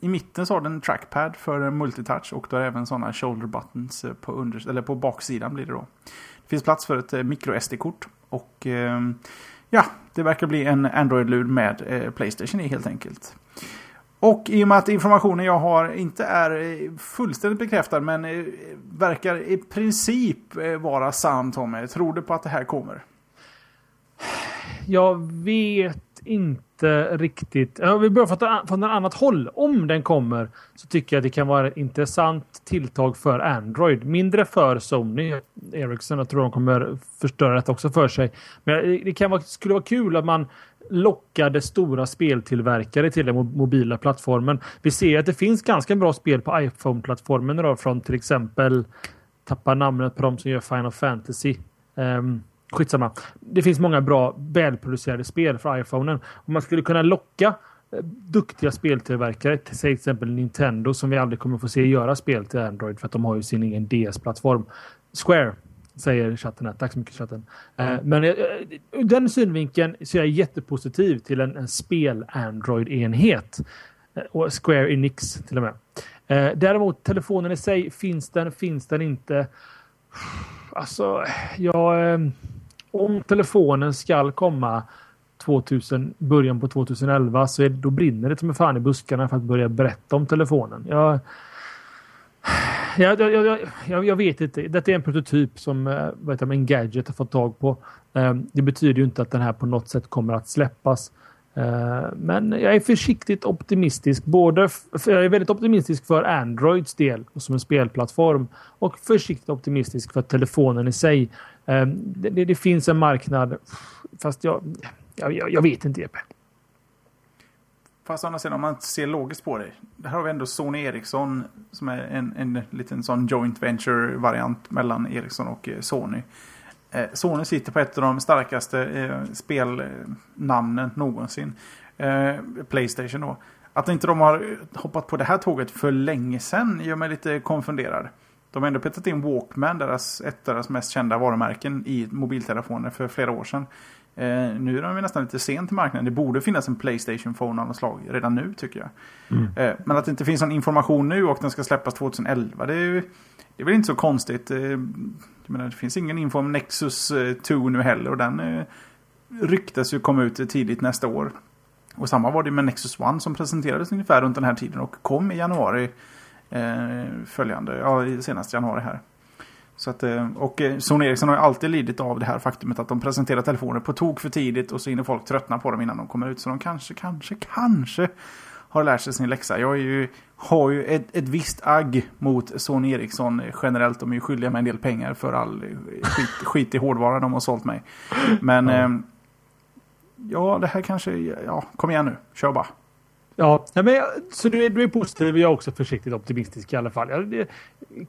I mitten så har den trackpad för multitouch och du har även sådana shoulder buttons eh, på, under, eller på baksidan blir det då. Det finns plats för ett eh, micro SD-kort och ehm, ja, det verkar bli en Android-lur med eh, Playstation i helt enkelt. Och i och med att informationen jag har inte är fullständigt bekräftad men verkar i princip vara sann Tommy. Tror du på att det här kommer? jag vet inte riktigt. Vi börjar från, från ett annat håll. Om den kommer så tycker jag det kan vara ett intressant tilltag för Android. Mindre för Sony. Ericsson, jag tror de kommer förstöra det också för sig. Men det kan vara, skulle vara kul att man lockade stora speltillverkare till den mobila plattformen. Vi ser att det finns ganska bra spel på iPhone-plattformen idag från till exempel tappar namnet på de som gör Final Fantasy. Um, Skitsamma. Det finns många bra välproducerade spel för iPhonen. Om man skulle kunna locka eh, duktiga speltillverkare, till exempel Nintendo som vi aldrig kommer få se göra spel till Android för att de har ju sin egen DS-plattform. Square. Säger chatten här. Tack så mycket chatten. Mm. men ur den synvinkeln så är jag jättepositiv till en, en spel-Android-enhet. och Square Enix till och med. däremot telefonen i sig, finns den, finns den inte? Alltså, jag om telefonen ska komma 2000, början på 2011 så är, då brinner det som fan i buskarna för att börja berätta om telefonen. Jag, jag, jag, jag, jag vet inte. Detta är en prototyp som eh, vet jag, en gadget har fått tag på. Ehm, det betyder ju inte att den här på något sätt kommer att släppas. Eh, men jag är försiktigt optimistisk. Både jag är väldigt optimistisk för Androids del som en spelplattform och försiktigt optimistisk för telefonen i sig. Eh, det, det, det finns en marknad. Fast jag, jag, jag, vet inte Jeppe. Fast å andra sidan om man ser logiskt på det. Här har vi ändå Sony Ericsson som är en, en liten sån joint venture variant mellan Ericsson och eh, Sony. Eh, Sony sitter på ett av de starkaste eh, spelnamnen någonsin. Eh, Playstation då. Att inte de har hoppat på det här tåget för länge sedan gör mig lite konfunderad. De har ändå petat in Walkman, deras, ett av deras mest kända varumärken, i mobiltelefoner för flera år sedan. Eh, nu är de nästan lite sent till marknaden. Det borde finnas en Playstation Phone av något slag redan nu tycker jag. Mm. Eh, men att det inte finns någon information nu och den ska släppas 2011. Det är, det är väl inte så konstigt. Eh, jag menar, det finns ingen info om Nexus eh, 2 nu heller. Och den eh, ryktas ju komma ut tidigt nästa år. Och samma var det med Nexus One som presenterades ungefär runt den här tiden och kom i januari eh, följande, ja senast januari här. Så att, och Sony Ericsson har ju alltid lidit av det här faktumet att de presenterar telefoner på tok för tidigt och så hinner folk tröttna på dem innan de kommer ut. Så de kanske, kanske, kanske har lärt sig sin läxa. Jag ju, har ju ett, ett visst agg mot Sony Ericsson generellt. De är ju skyldiga mig en del pengar för all skit, skit i hårdvara de har sålt mig. Men mm. eh, ja, det här kanske, ja, kom igen nu, kör bara. Ja, men, så du är, du är positiv och jag är också försiktigt optimistisk i alla fall. Ja, det,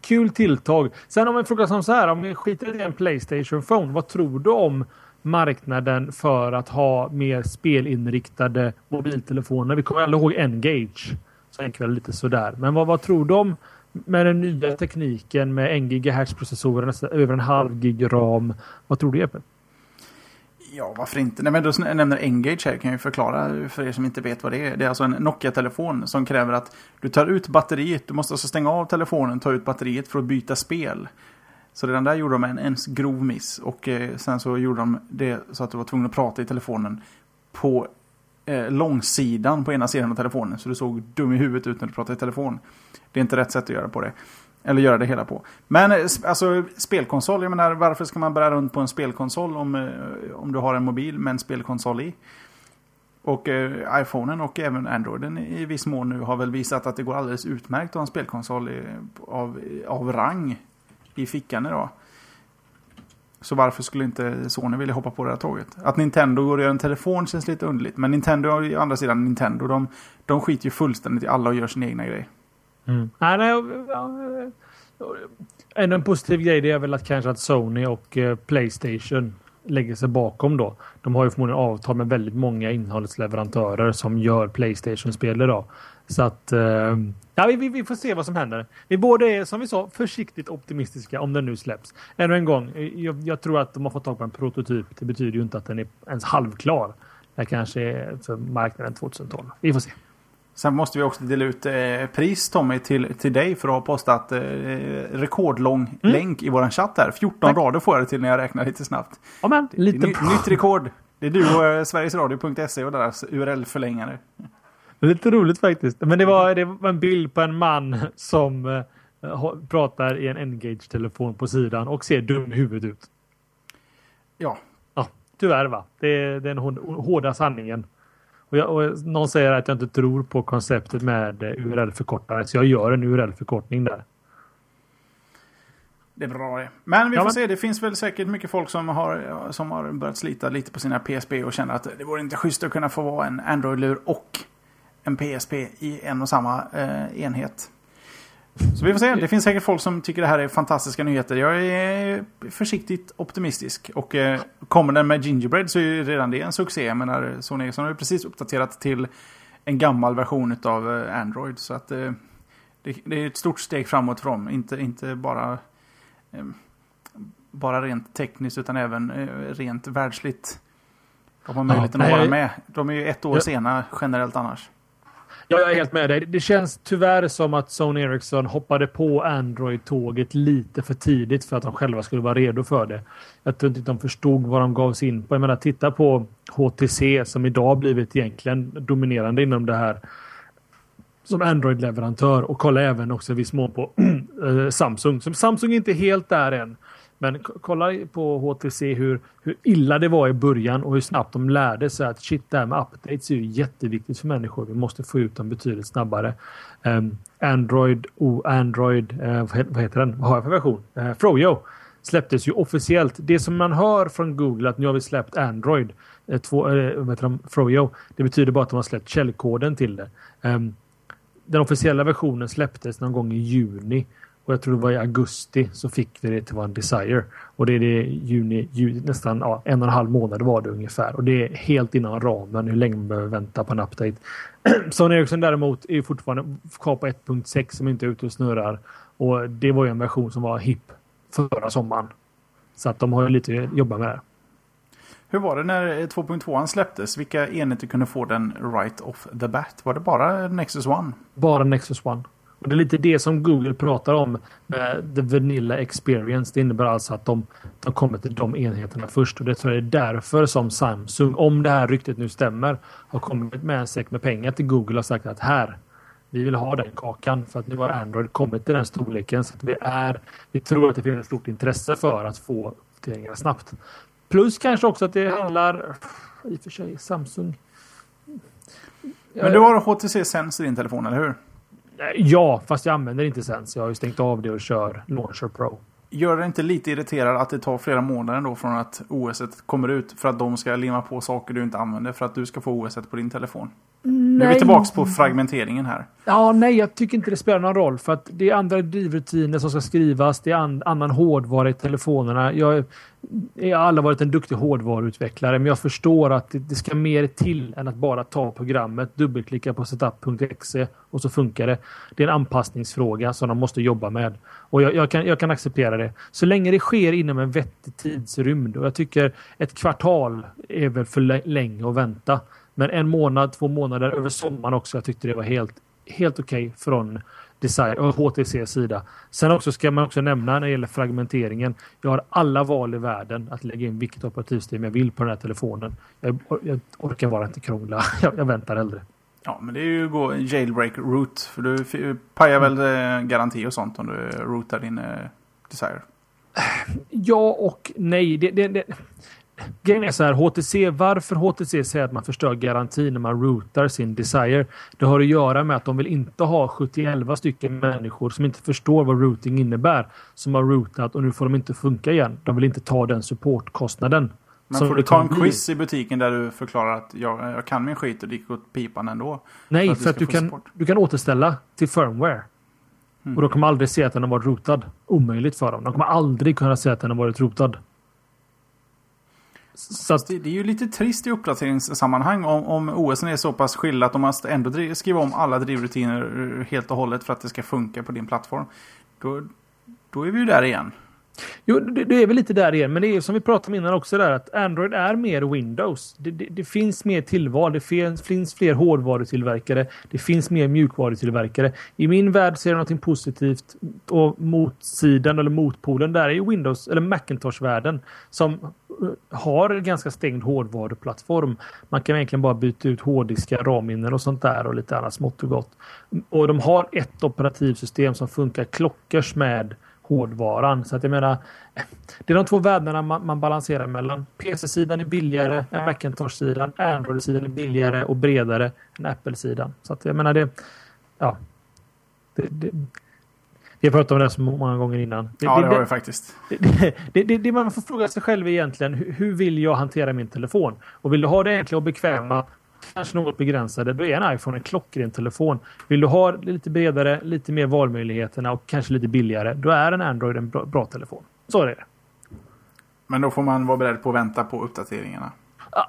kul tilltag. Sen om vi frågar som så här, om vi skiter i en Playstation Phone, vad tror du om marknaden för att ha mer spelinriktade mobiltelefoner? Vi kommer alla ihåg N-Gage. Så enkelt väl lite sådär. Men vad, vad tror de med den nya tekniken med 1 GHz processorer, över en halv gig ram? Vad tror du Jeppe? Ja, varför inte? När vi då nämner Engage här kan jag förklara för er som inte vet vad det är. Det är alltså en Nokia-telefon som kräver att du tar ut batteriet. Du måste alltså stänga av telefonen, ta ut batteriet för att byta spel. Så redan där gjorde de en, en grov miss. Och eh, sen så gjorde de det så att du var tvungen att prata i telefonen på eh, långsidan på ena sidan av telefonen. Så du såg dum i huvudet ut när du pratade i telefon. Det är inte rätt sätt att göra på det. Eller göra det hela på. Men eh, alltså spelkonsol, jag menar varför ska man bära runt på en spelkonsol om, eh, om du har en mobil med en spelkonsol i? Och eh, iPhonen och även Androiden i viss mån nu har väl visat att det går alldeles utmärkt att ha en spelkonsol i, av, av rang i fickan idag. Så varför skulle inte Sony vilja hoppa på det här tåget? Att Nintendo går och gör en telefon känns lite underligt. Men Nintendo, å andra sidan Nintendo, de, de skiter ju fullständigt i alla och gör sin egna grej. Mm. Nej, nej, en, eh, en positiv grej det är väl att kanske att Sony och eh, Playstation lägger sig bakom då. De har ju förmodligen avtal med väldigt många innehållsleverantörer som gör Playstation-spel idag. Så att uh, ja, vi, vi, får se vad som händer. Vi båda är som vi sa försiktigt optimistiska om den nu släpps. Ännu en gång, jag, jag tror att de har fått tag på en prototyp. Det betyder ju inte att den är ens halvklar. Det kanske är för marknaden 2012. Vi får se. Sen måste vi också dela ut eh, pris Tommy till, till dig för att ha postat eh, rekordlång mm. länk i våran chatt här. 14 Tack. rader får jag det till när jag räknar lite snabbt. Ja, men, lite... Ny, nytt rekord. Det är du och eh, Sverigesradio.se och deras URL-förlängare. Lite roligt faktiskt. Men det var, det var en bild på en man som eh, pratar i en Engage-telefon på sidan och ser dum i huvudet ut. Ja. Ja, tyvärr va. Det är, det är den hårda sanningen. Och, jag, och någon säger att jag inte tror på konceptet med eh, URL-förkortare, så jag gör en URL-förkortning där. Det är bra det. Men vi får ja, men... se. Det finns väl säkert mycket folk som har, som har börjat slita lite på sina PSP och känner att det vore inte schysst att kunna få vara en Android-lur och en PSP i en och samma eh, enhet. Så vi får se. Det finns säkert folk som tycker det här är fantastiska nyheter. Jag är försiktigt optimistisk. Och eh, kommer den med Gingerbread så är ju redan det en succé. Jag menar, Sony Ericsson har ju precis uppdaterat till en gammal version av eh, Android. Så att eh, det, det, är ett stort steg framåt för dem. Inte, inte bara, eh, bara rent tekniskt utan även eh, rent världsligt. De har möjligheten ja, att vara med. De är ju ett år ja. sena generellt annars. Ja, jag är helt med dig. Det känns tyvärr som att Sony Ericsson hoppade på Android-tåget lite för tidigt för att de själva skulle vara redo för det. Jag tror inte de förstod vad de gav sig in på. Jag menar, titta på HTC som idag blivit egentligen dominerande inom det här som Android-leverantör och kolla även också i viss mån på eh, Samsung. Som Samsung är inte helt där än. Men kolla på HTC hur, hur illa det var i början och hur snabbt de lärde sig att shit, det här med updates är ju jätteviktigt för människor. Vi måste få ut dem betydligt snabbare. Um, Android, oh, Android, uh, vad heter den? Vad har jag för version? Uh, Froyo släpptes ju officiellt. Det som man hör från Google att nu har vi släppt Android, uh, två, uh, vad heter de? Froyo, det betyder bara att de har släppt källkoden till det. Um, den officiella versionen släpptes någon gång i juni och jag tror det var i augusti så fick vi det till vår Desire. Och det är det juni, juni nästan ja, en och en halv månad var det ungefär. Och det är helt inom ramen hur länge man behöver vänta på en update. Sony Ericsson däremot är fortfarande kvar på 1.6 som inte är ute och snurrar. Och det var ju en version som var hipp förra sommaren. Så att de har ju lite att jobba med det. Hur var det när 2.2 släpptes? Vilka enheter kunde få den right off the bat? Var det bara Nexus One? Bara Nexus One. Och det är lite det som Google pratar om med the vanilla experience. Det innebär alltså att de, de kommer till de enheterna först. Och det tror jag är därför som Samsung, om det här ryktet nu stämmer, har kommit med en säck med pengar till Google och sagt att här, vi vill ha den kakan för att nu har Android kommit till den storleken så att vi är. Vi tror att det finns ett stort intresse för att få uppdateringar snabbt. Plus kanske också att det handlar i och för sig Samsung. Men du har HTC Sense i din telefon, eller hur? Eh, ja, fast jag använder inte Sense. Jag har ju stängt av det och kör Launcher Pro. Gör det inte lite irriterad att det tar flera månader då från att OS kommer ut för att de ska limma på saker du inte använder för att du ska få OS på din telefon? Nu är vi tillbaka på fragmenteringen här. Ja, nej, jag tycker inte det spelar någon roll för att det är andra drivrutiner som ska skrivas. Det är an annan hårdvara i telefonerna. Jag, jag har aldrig varit en duktig hårdvaruutvecklare, men jag förstår att det, det, ska mer till än att bara ta programmet, dubbelklicka på setup.exe och så funkar det. Det är en anpassningsfråga som de måste jobba med och jag, jag, kan, jag kan acceptera det så länge det sker inom en vettig tidsrymd och jag tycker ett kvartal är väl för länge att vänta. Men en månad, två månader över sommaren också. Jag tyckte det var helt, helt okej okay från design och HTC sida. Sen också ska man också nämna när det gäller fragmenteringen. Jag har alla val i världen att lägga in vilket operativsystem jag vill på den här telefonen. Jag, jag orkar bara inte krångla. Jag, jag väntar hellre. Ja, men det är ju gå jailbreak root. För du pajar väl mm. garanti och sånt om du rootar din eh, Desire? Ja och nej. Det, det, det, Grejen är så här, HTC, varför HTC säger att man förstör garantin när man routar sin Desire. Det har att göra med att de vill inte ha 71 stycken människor som inte förstår vad routing innebär. Som har routat och nu får de inte funka igen. De vill inte ta den supportkostnaden. Men får du ta en quiz i butiken där du förklarar att jag, jag kan min skit och det gick åt pipan ändå? Nej, för att, för att du, kan, du kan återställa till firmware. Mm. Och de kommer aldrig se att den har varit rotad. Omöjligt för dem. De kommer aldrig kunna se att den har varit rotad. Så att... det, är ju lite trist i uppdateringssammanhang om, om OS är så pass skilda att de måste ändå driv, skriva om alla drivrutiner helt och hållet för att det ska funka på din plattform. Då, då är vi ju där igen. Jo, det, det, är väl lite där igen, men det är som vi pratade om innan också där att Android är mer Windows. Det, det, det finns mer tillval, det finns, finns fler hårdvarutillverkare, det finns mer mjukvarutillverkare. I min värld ser jag något positivt och motsidan eller motpolen där är Windows eller Macintosh-världen som eh, har en ganska stängd hårdvaruplattform. Man kan egentligen bara byta ut hårddiskar, RAM-minnen och sånt där och lite annat smått och gott. Och de har ett operativsystem som funkar klockers med hårdvaran. Så att jag menar, det är de två världarna man, man balanserar mellan. PC-sidan är billigare än Macintosh-sidan. Android-sidan är billigare och bredare än Apple-sidan. Så att jag menar det, ja. Det, det, vi har pratat om det så många gånger innan. Det, ja, det, har vi faktiskt. Det, det, det, man får fråga sig själv egentligen, hur, hur vill jag hantera min telefon? Och vill du ha det enkla och bekväma kanske något begränsade, då är en iPhone en klockren telefon. Vill du ha lite bredare, lite mer valmöjligheterna och kanske lite billigare, då är en Android en bra, bra telefon. Så är det. Men då får man vara beredd på att vänta på uppdateringarna.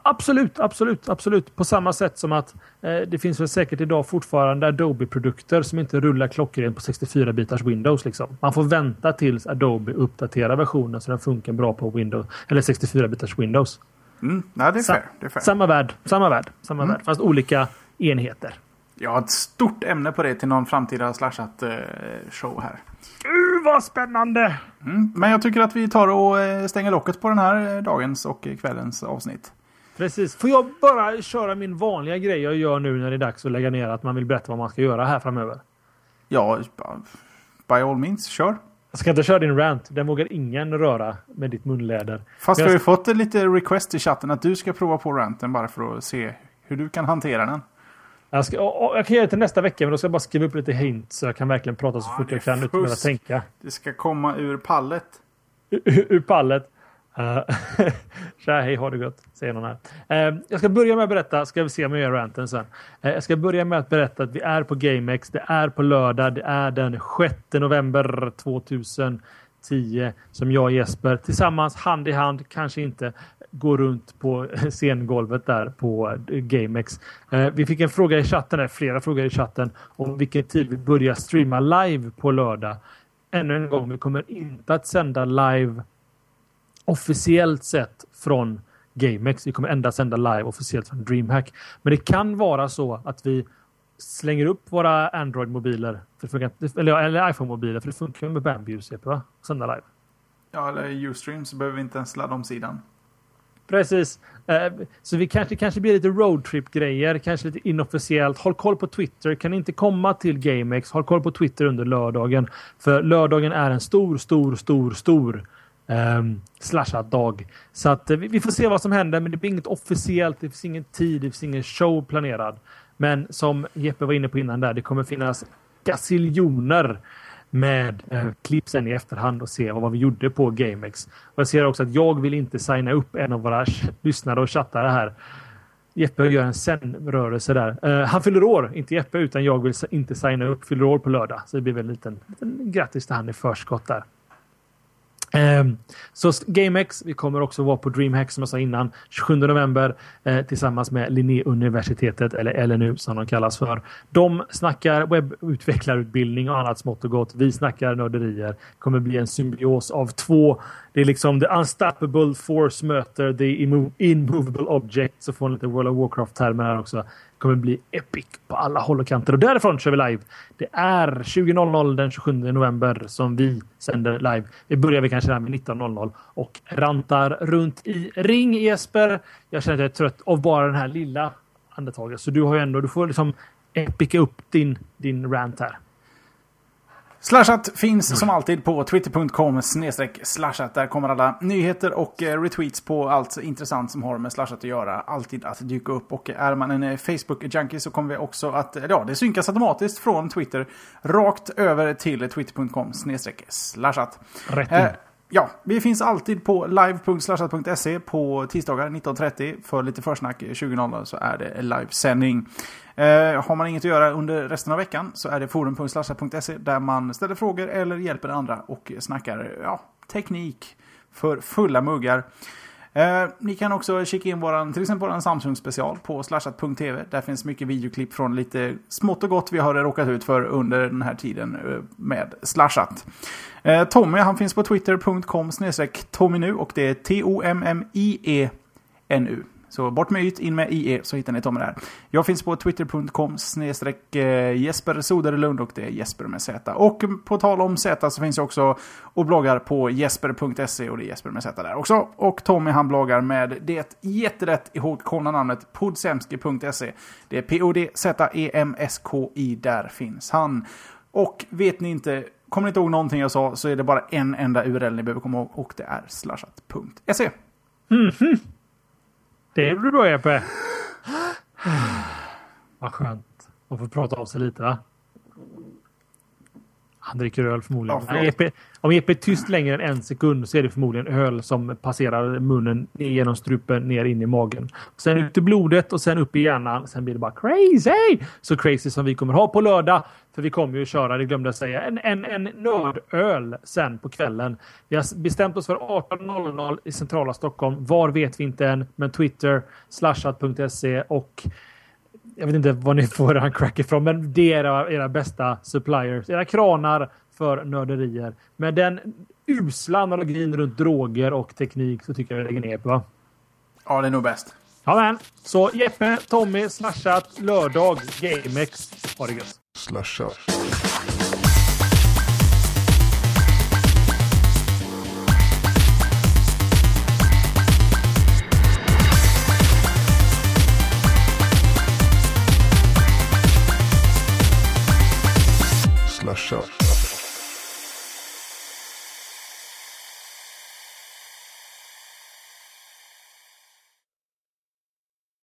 Absolut, absolut, absolut. På samma sätt som att eh, det finns väl säkert idag fortfarande Adobe-produkter som inte rullar klockrent på 64-bitars Windows. Liksom. Man får vänta tills Adobe uppdaterar versionen så den funkar bra på Windows eller 64-bitars Windows. Mm. Nej, det är, fair. det är fair. Samma värld, samma värld, samma mm. värld, fast olika enheter. Jag har ett stort ämne på det till någon framtida slashat eh, show här. Uh, vad spännande! Mm, men jag tycker att vi tar och eh, stänger locket på den här eh, dagens och kvällens avsnitt. Precis. Får jag bara köra min vanliga grej jag gör nu när det är dags att lägga ner? Att man vill berätta vad man ska göra här framöver. Ja, by all means, kör. Jag ska inte köra din rant. Den vågar ingen röra med ditt munläder. Fast vi har ju fått lite request i chatten att du ska prova på ranten bara för att se hur du kan hantera den. Jag, ska, jag kan göra det till nästa vecka, men då ska jag bara skriva upp lite hint så jag kan verkligen prata så ja, fort jag kan utan att tänka. Det ska komma ur pallet. Ur, ur pallet. Eh, uh, Tja, hej, ha det gott, säger någon här. Uh, jag ska börja med att berätta, ska vi se om jag gör ranten sen. Uh, jag ska börja med att berätta att vi är på GameX. Det är på lördag. Det är den 6 november 2010 som jag och Jesper tillsammans hand i hand, kanske inte, går runt på scengolvet där på GameX. Eh, vi fick en fråga i chatten, flera frågor i chatten om vilken tid vi börjar streama live på lördag. Ännu en gång, vi kommer inte att sända live officiellt sett från GameX. Vi kommer endast sända live officiellt från DreamHack. Men det kan vara så att vi slänger upp våra Android-mobiler, eller, eller iPhone-mobiler, för det funkar med Bambi CP, va? Sända live. Ja, eller Ustream så behöver vi inte ens ladda om sidan. Precis. Eh, så vi kanske, kanske blir lite roadtrip-grejer, kanske lite inofficiellt. Håll koll på Twitter. Kan inte komma till GameX, håll koll på Twitter under lördagen. För lördagen är en stor, stor, stor, stor Ehm, um, slashad dag. Så att eh, vi, vi får se vad som händer, men det blir inget officiellt. Det finns ingen tid, det finns ingen show planerad. Men som Jeppe var inne på innan där, det kommer finnas gasiljoner med eh, klipp sen i efterhand och se vad vi gjorde på GameX. Och jag ser också att jag vill inte signa upp en av våra lyssnare och chattare här. Jeppe gör en sen-rörelse där. Uh, han fyller år, inte Jeppe, utan jag vill inte signa upp. Fyller år på lördag. Så det blir väl en liten, liten grattis till han i förskott där. Ehm, så GameX, vi kommer också vara på DreamHack som jag sa innan, 27 november eh, tillsammans med Linnéuniversitetet eller LNU som de kallas för. De snackar webbutvecklarutbildning och annat smått och gott. Vi snackar nörderier. Det kommer bli en symbios av två. Det är liksom the unstoppable force möter the immovable object. Så får ni lite World of Warcraft-termer här också kommer bli epic på alla håll och kanter. Och därifrån kör vi live. Det är 20.00 den 27 november som vi sänder live. Vi börjar vi kanske där med 19.00 och rantar runt i ring Jesper. Jag känner att jag är trött av bara den här lilla andetaget. Så du har ju ändå, du får liksom epica upp din, din rant här. Slashat finns som alltid på twitter.com slashat. Där kommer alla nyheter och eh, retweets på allt intressant som har med slashat att göra. Alltid att dyka upp. Och är man en eh, Facebook-junkie så kommer vi också att... Ja, det synkas automatiskt från Twitter rakt över till twitter.com slashat. Rätt in. Ja, vi finns alltid på live.slashat.se på tisdagar 19.30. För lite försnack 20.00 så är det livesändning. Eh, har man inget att göra under resten av veckan så är det forum.slashat.se där man ställer frågor eller hjälper andra och snackar ja, teknik för fulla muggar. Eh, ni kan också kika in våran, till exempel våran Samsung special på slashat.tv. Där finns mycket videoklipp från lite smått och gott vi har råkat ut för under den här tiden eh, med slashat. Eh, Tommy han finns på twitter.com Tommy och det är T-O-M-M-I-E-N-U. Så bort med yt, in med IE så hittar ni Tommy där. Jag finns på twitter.com snedstreck eh, Jesper Soderlund och det är Jesper med Z. Och på tal om Z så finns jag också och bloggar på jesper.se och det är Jesper med Z där också. Och Tommy han bloggar med det jätterätt ihågkomna namnet podsemski.se. Det är P-O-D-Z-E-M-S-K-I, där finns han. Och vet ni inte kommer ni inte ihåg någonting jag sa så är det bara en enda URL ni behöver komma ihåg och det är slashat.se. Mm -hmm. Det är du då, Jeppe. Vad skönt att få prata av sig lite va? Han dricker öl förmodligen. Ja, EP, om EP är tyst längre än en sekund så är det förmodligen öl som passerar munnen genom strupen ner in i magen. Sen ut i blodet och sen upp i hjärnan. Sen blir det bara crazy! Så crazy som vi kommer ha på lördag. För vi kommer ju köra, det glömde jag säga, en, en, en nördöl sen på kvällen. Vi har bestämt oss för 18.00 i centrala Stockholm. Var vet vi inte än, men Twitter, slashat.se och jag vet inte var ni får eran crack ifrån, men det är era, era bästa suppliers. Era kranar för nörderier. Med den usla analogin runt droger och teknik så tycker jag vi lägger ner på. Ja, det är nog bäst. Ja, men. Så Jeppe, Tommy, Slashat, lördag, GameX. Ha det gött. Slashat. show.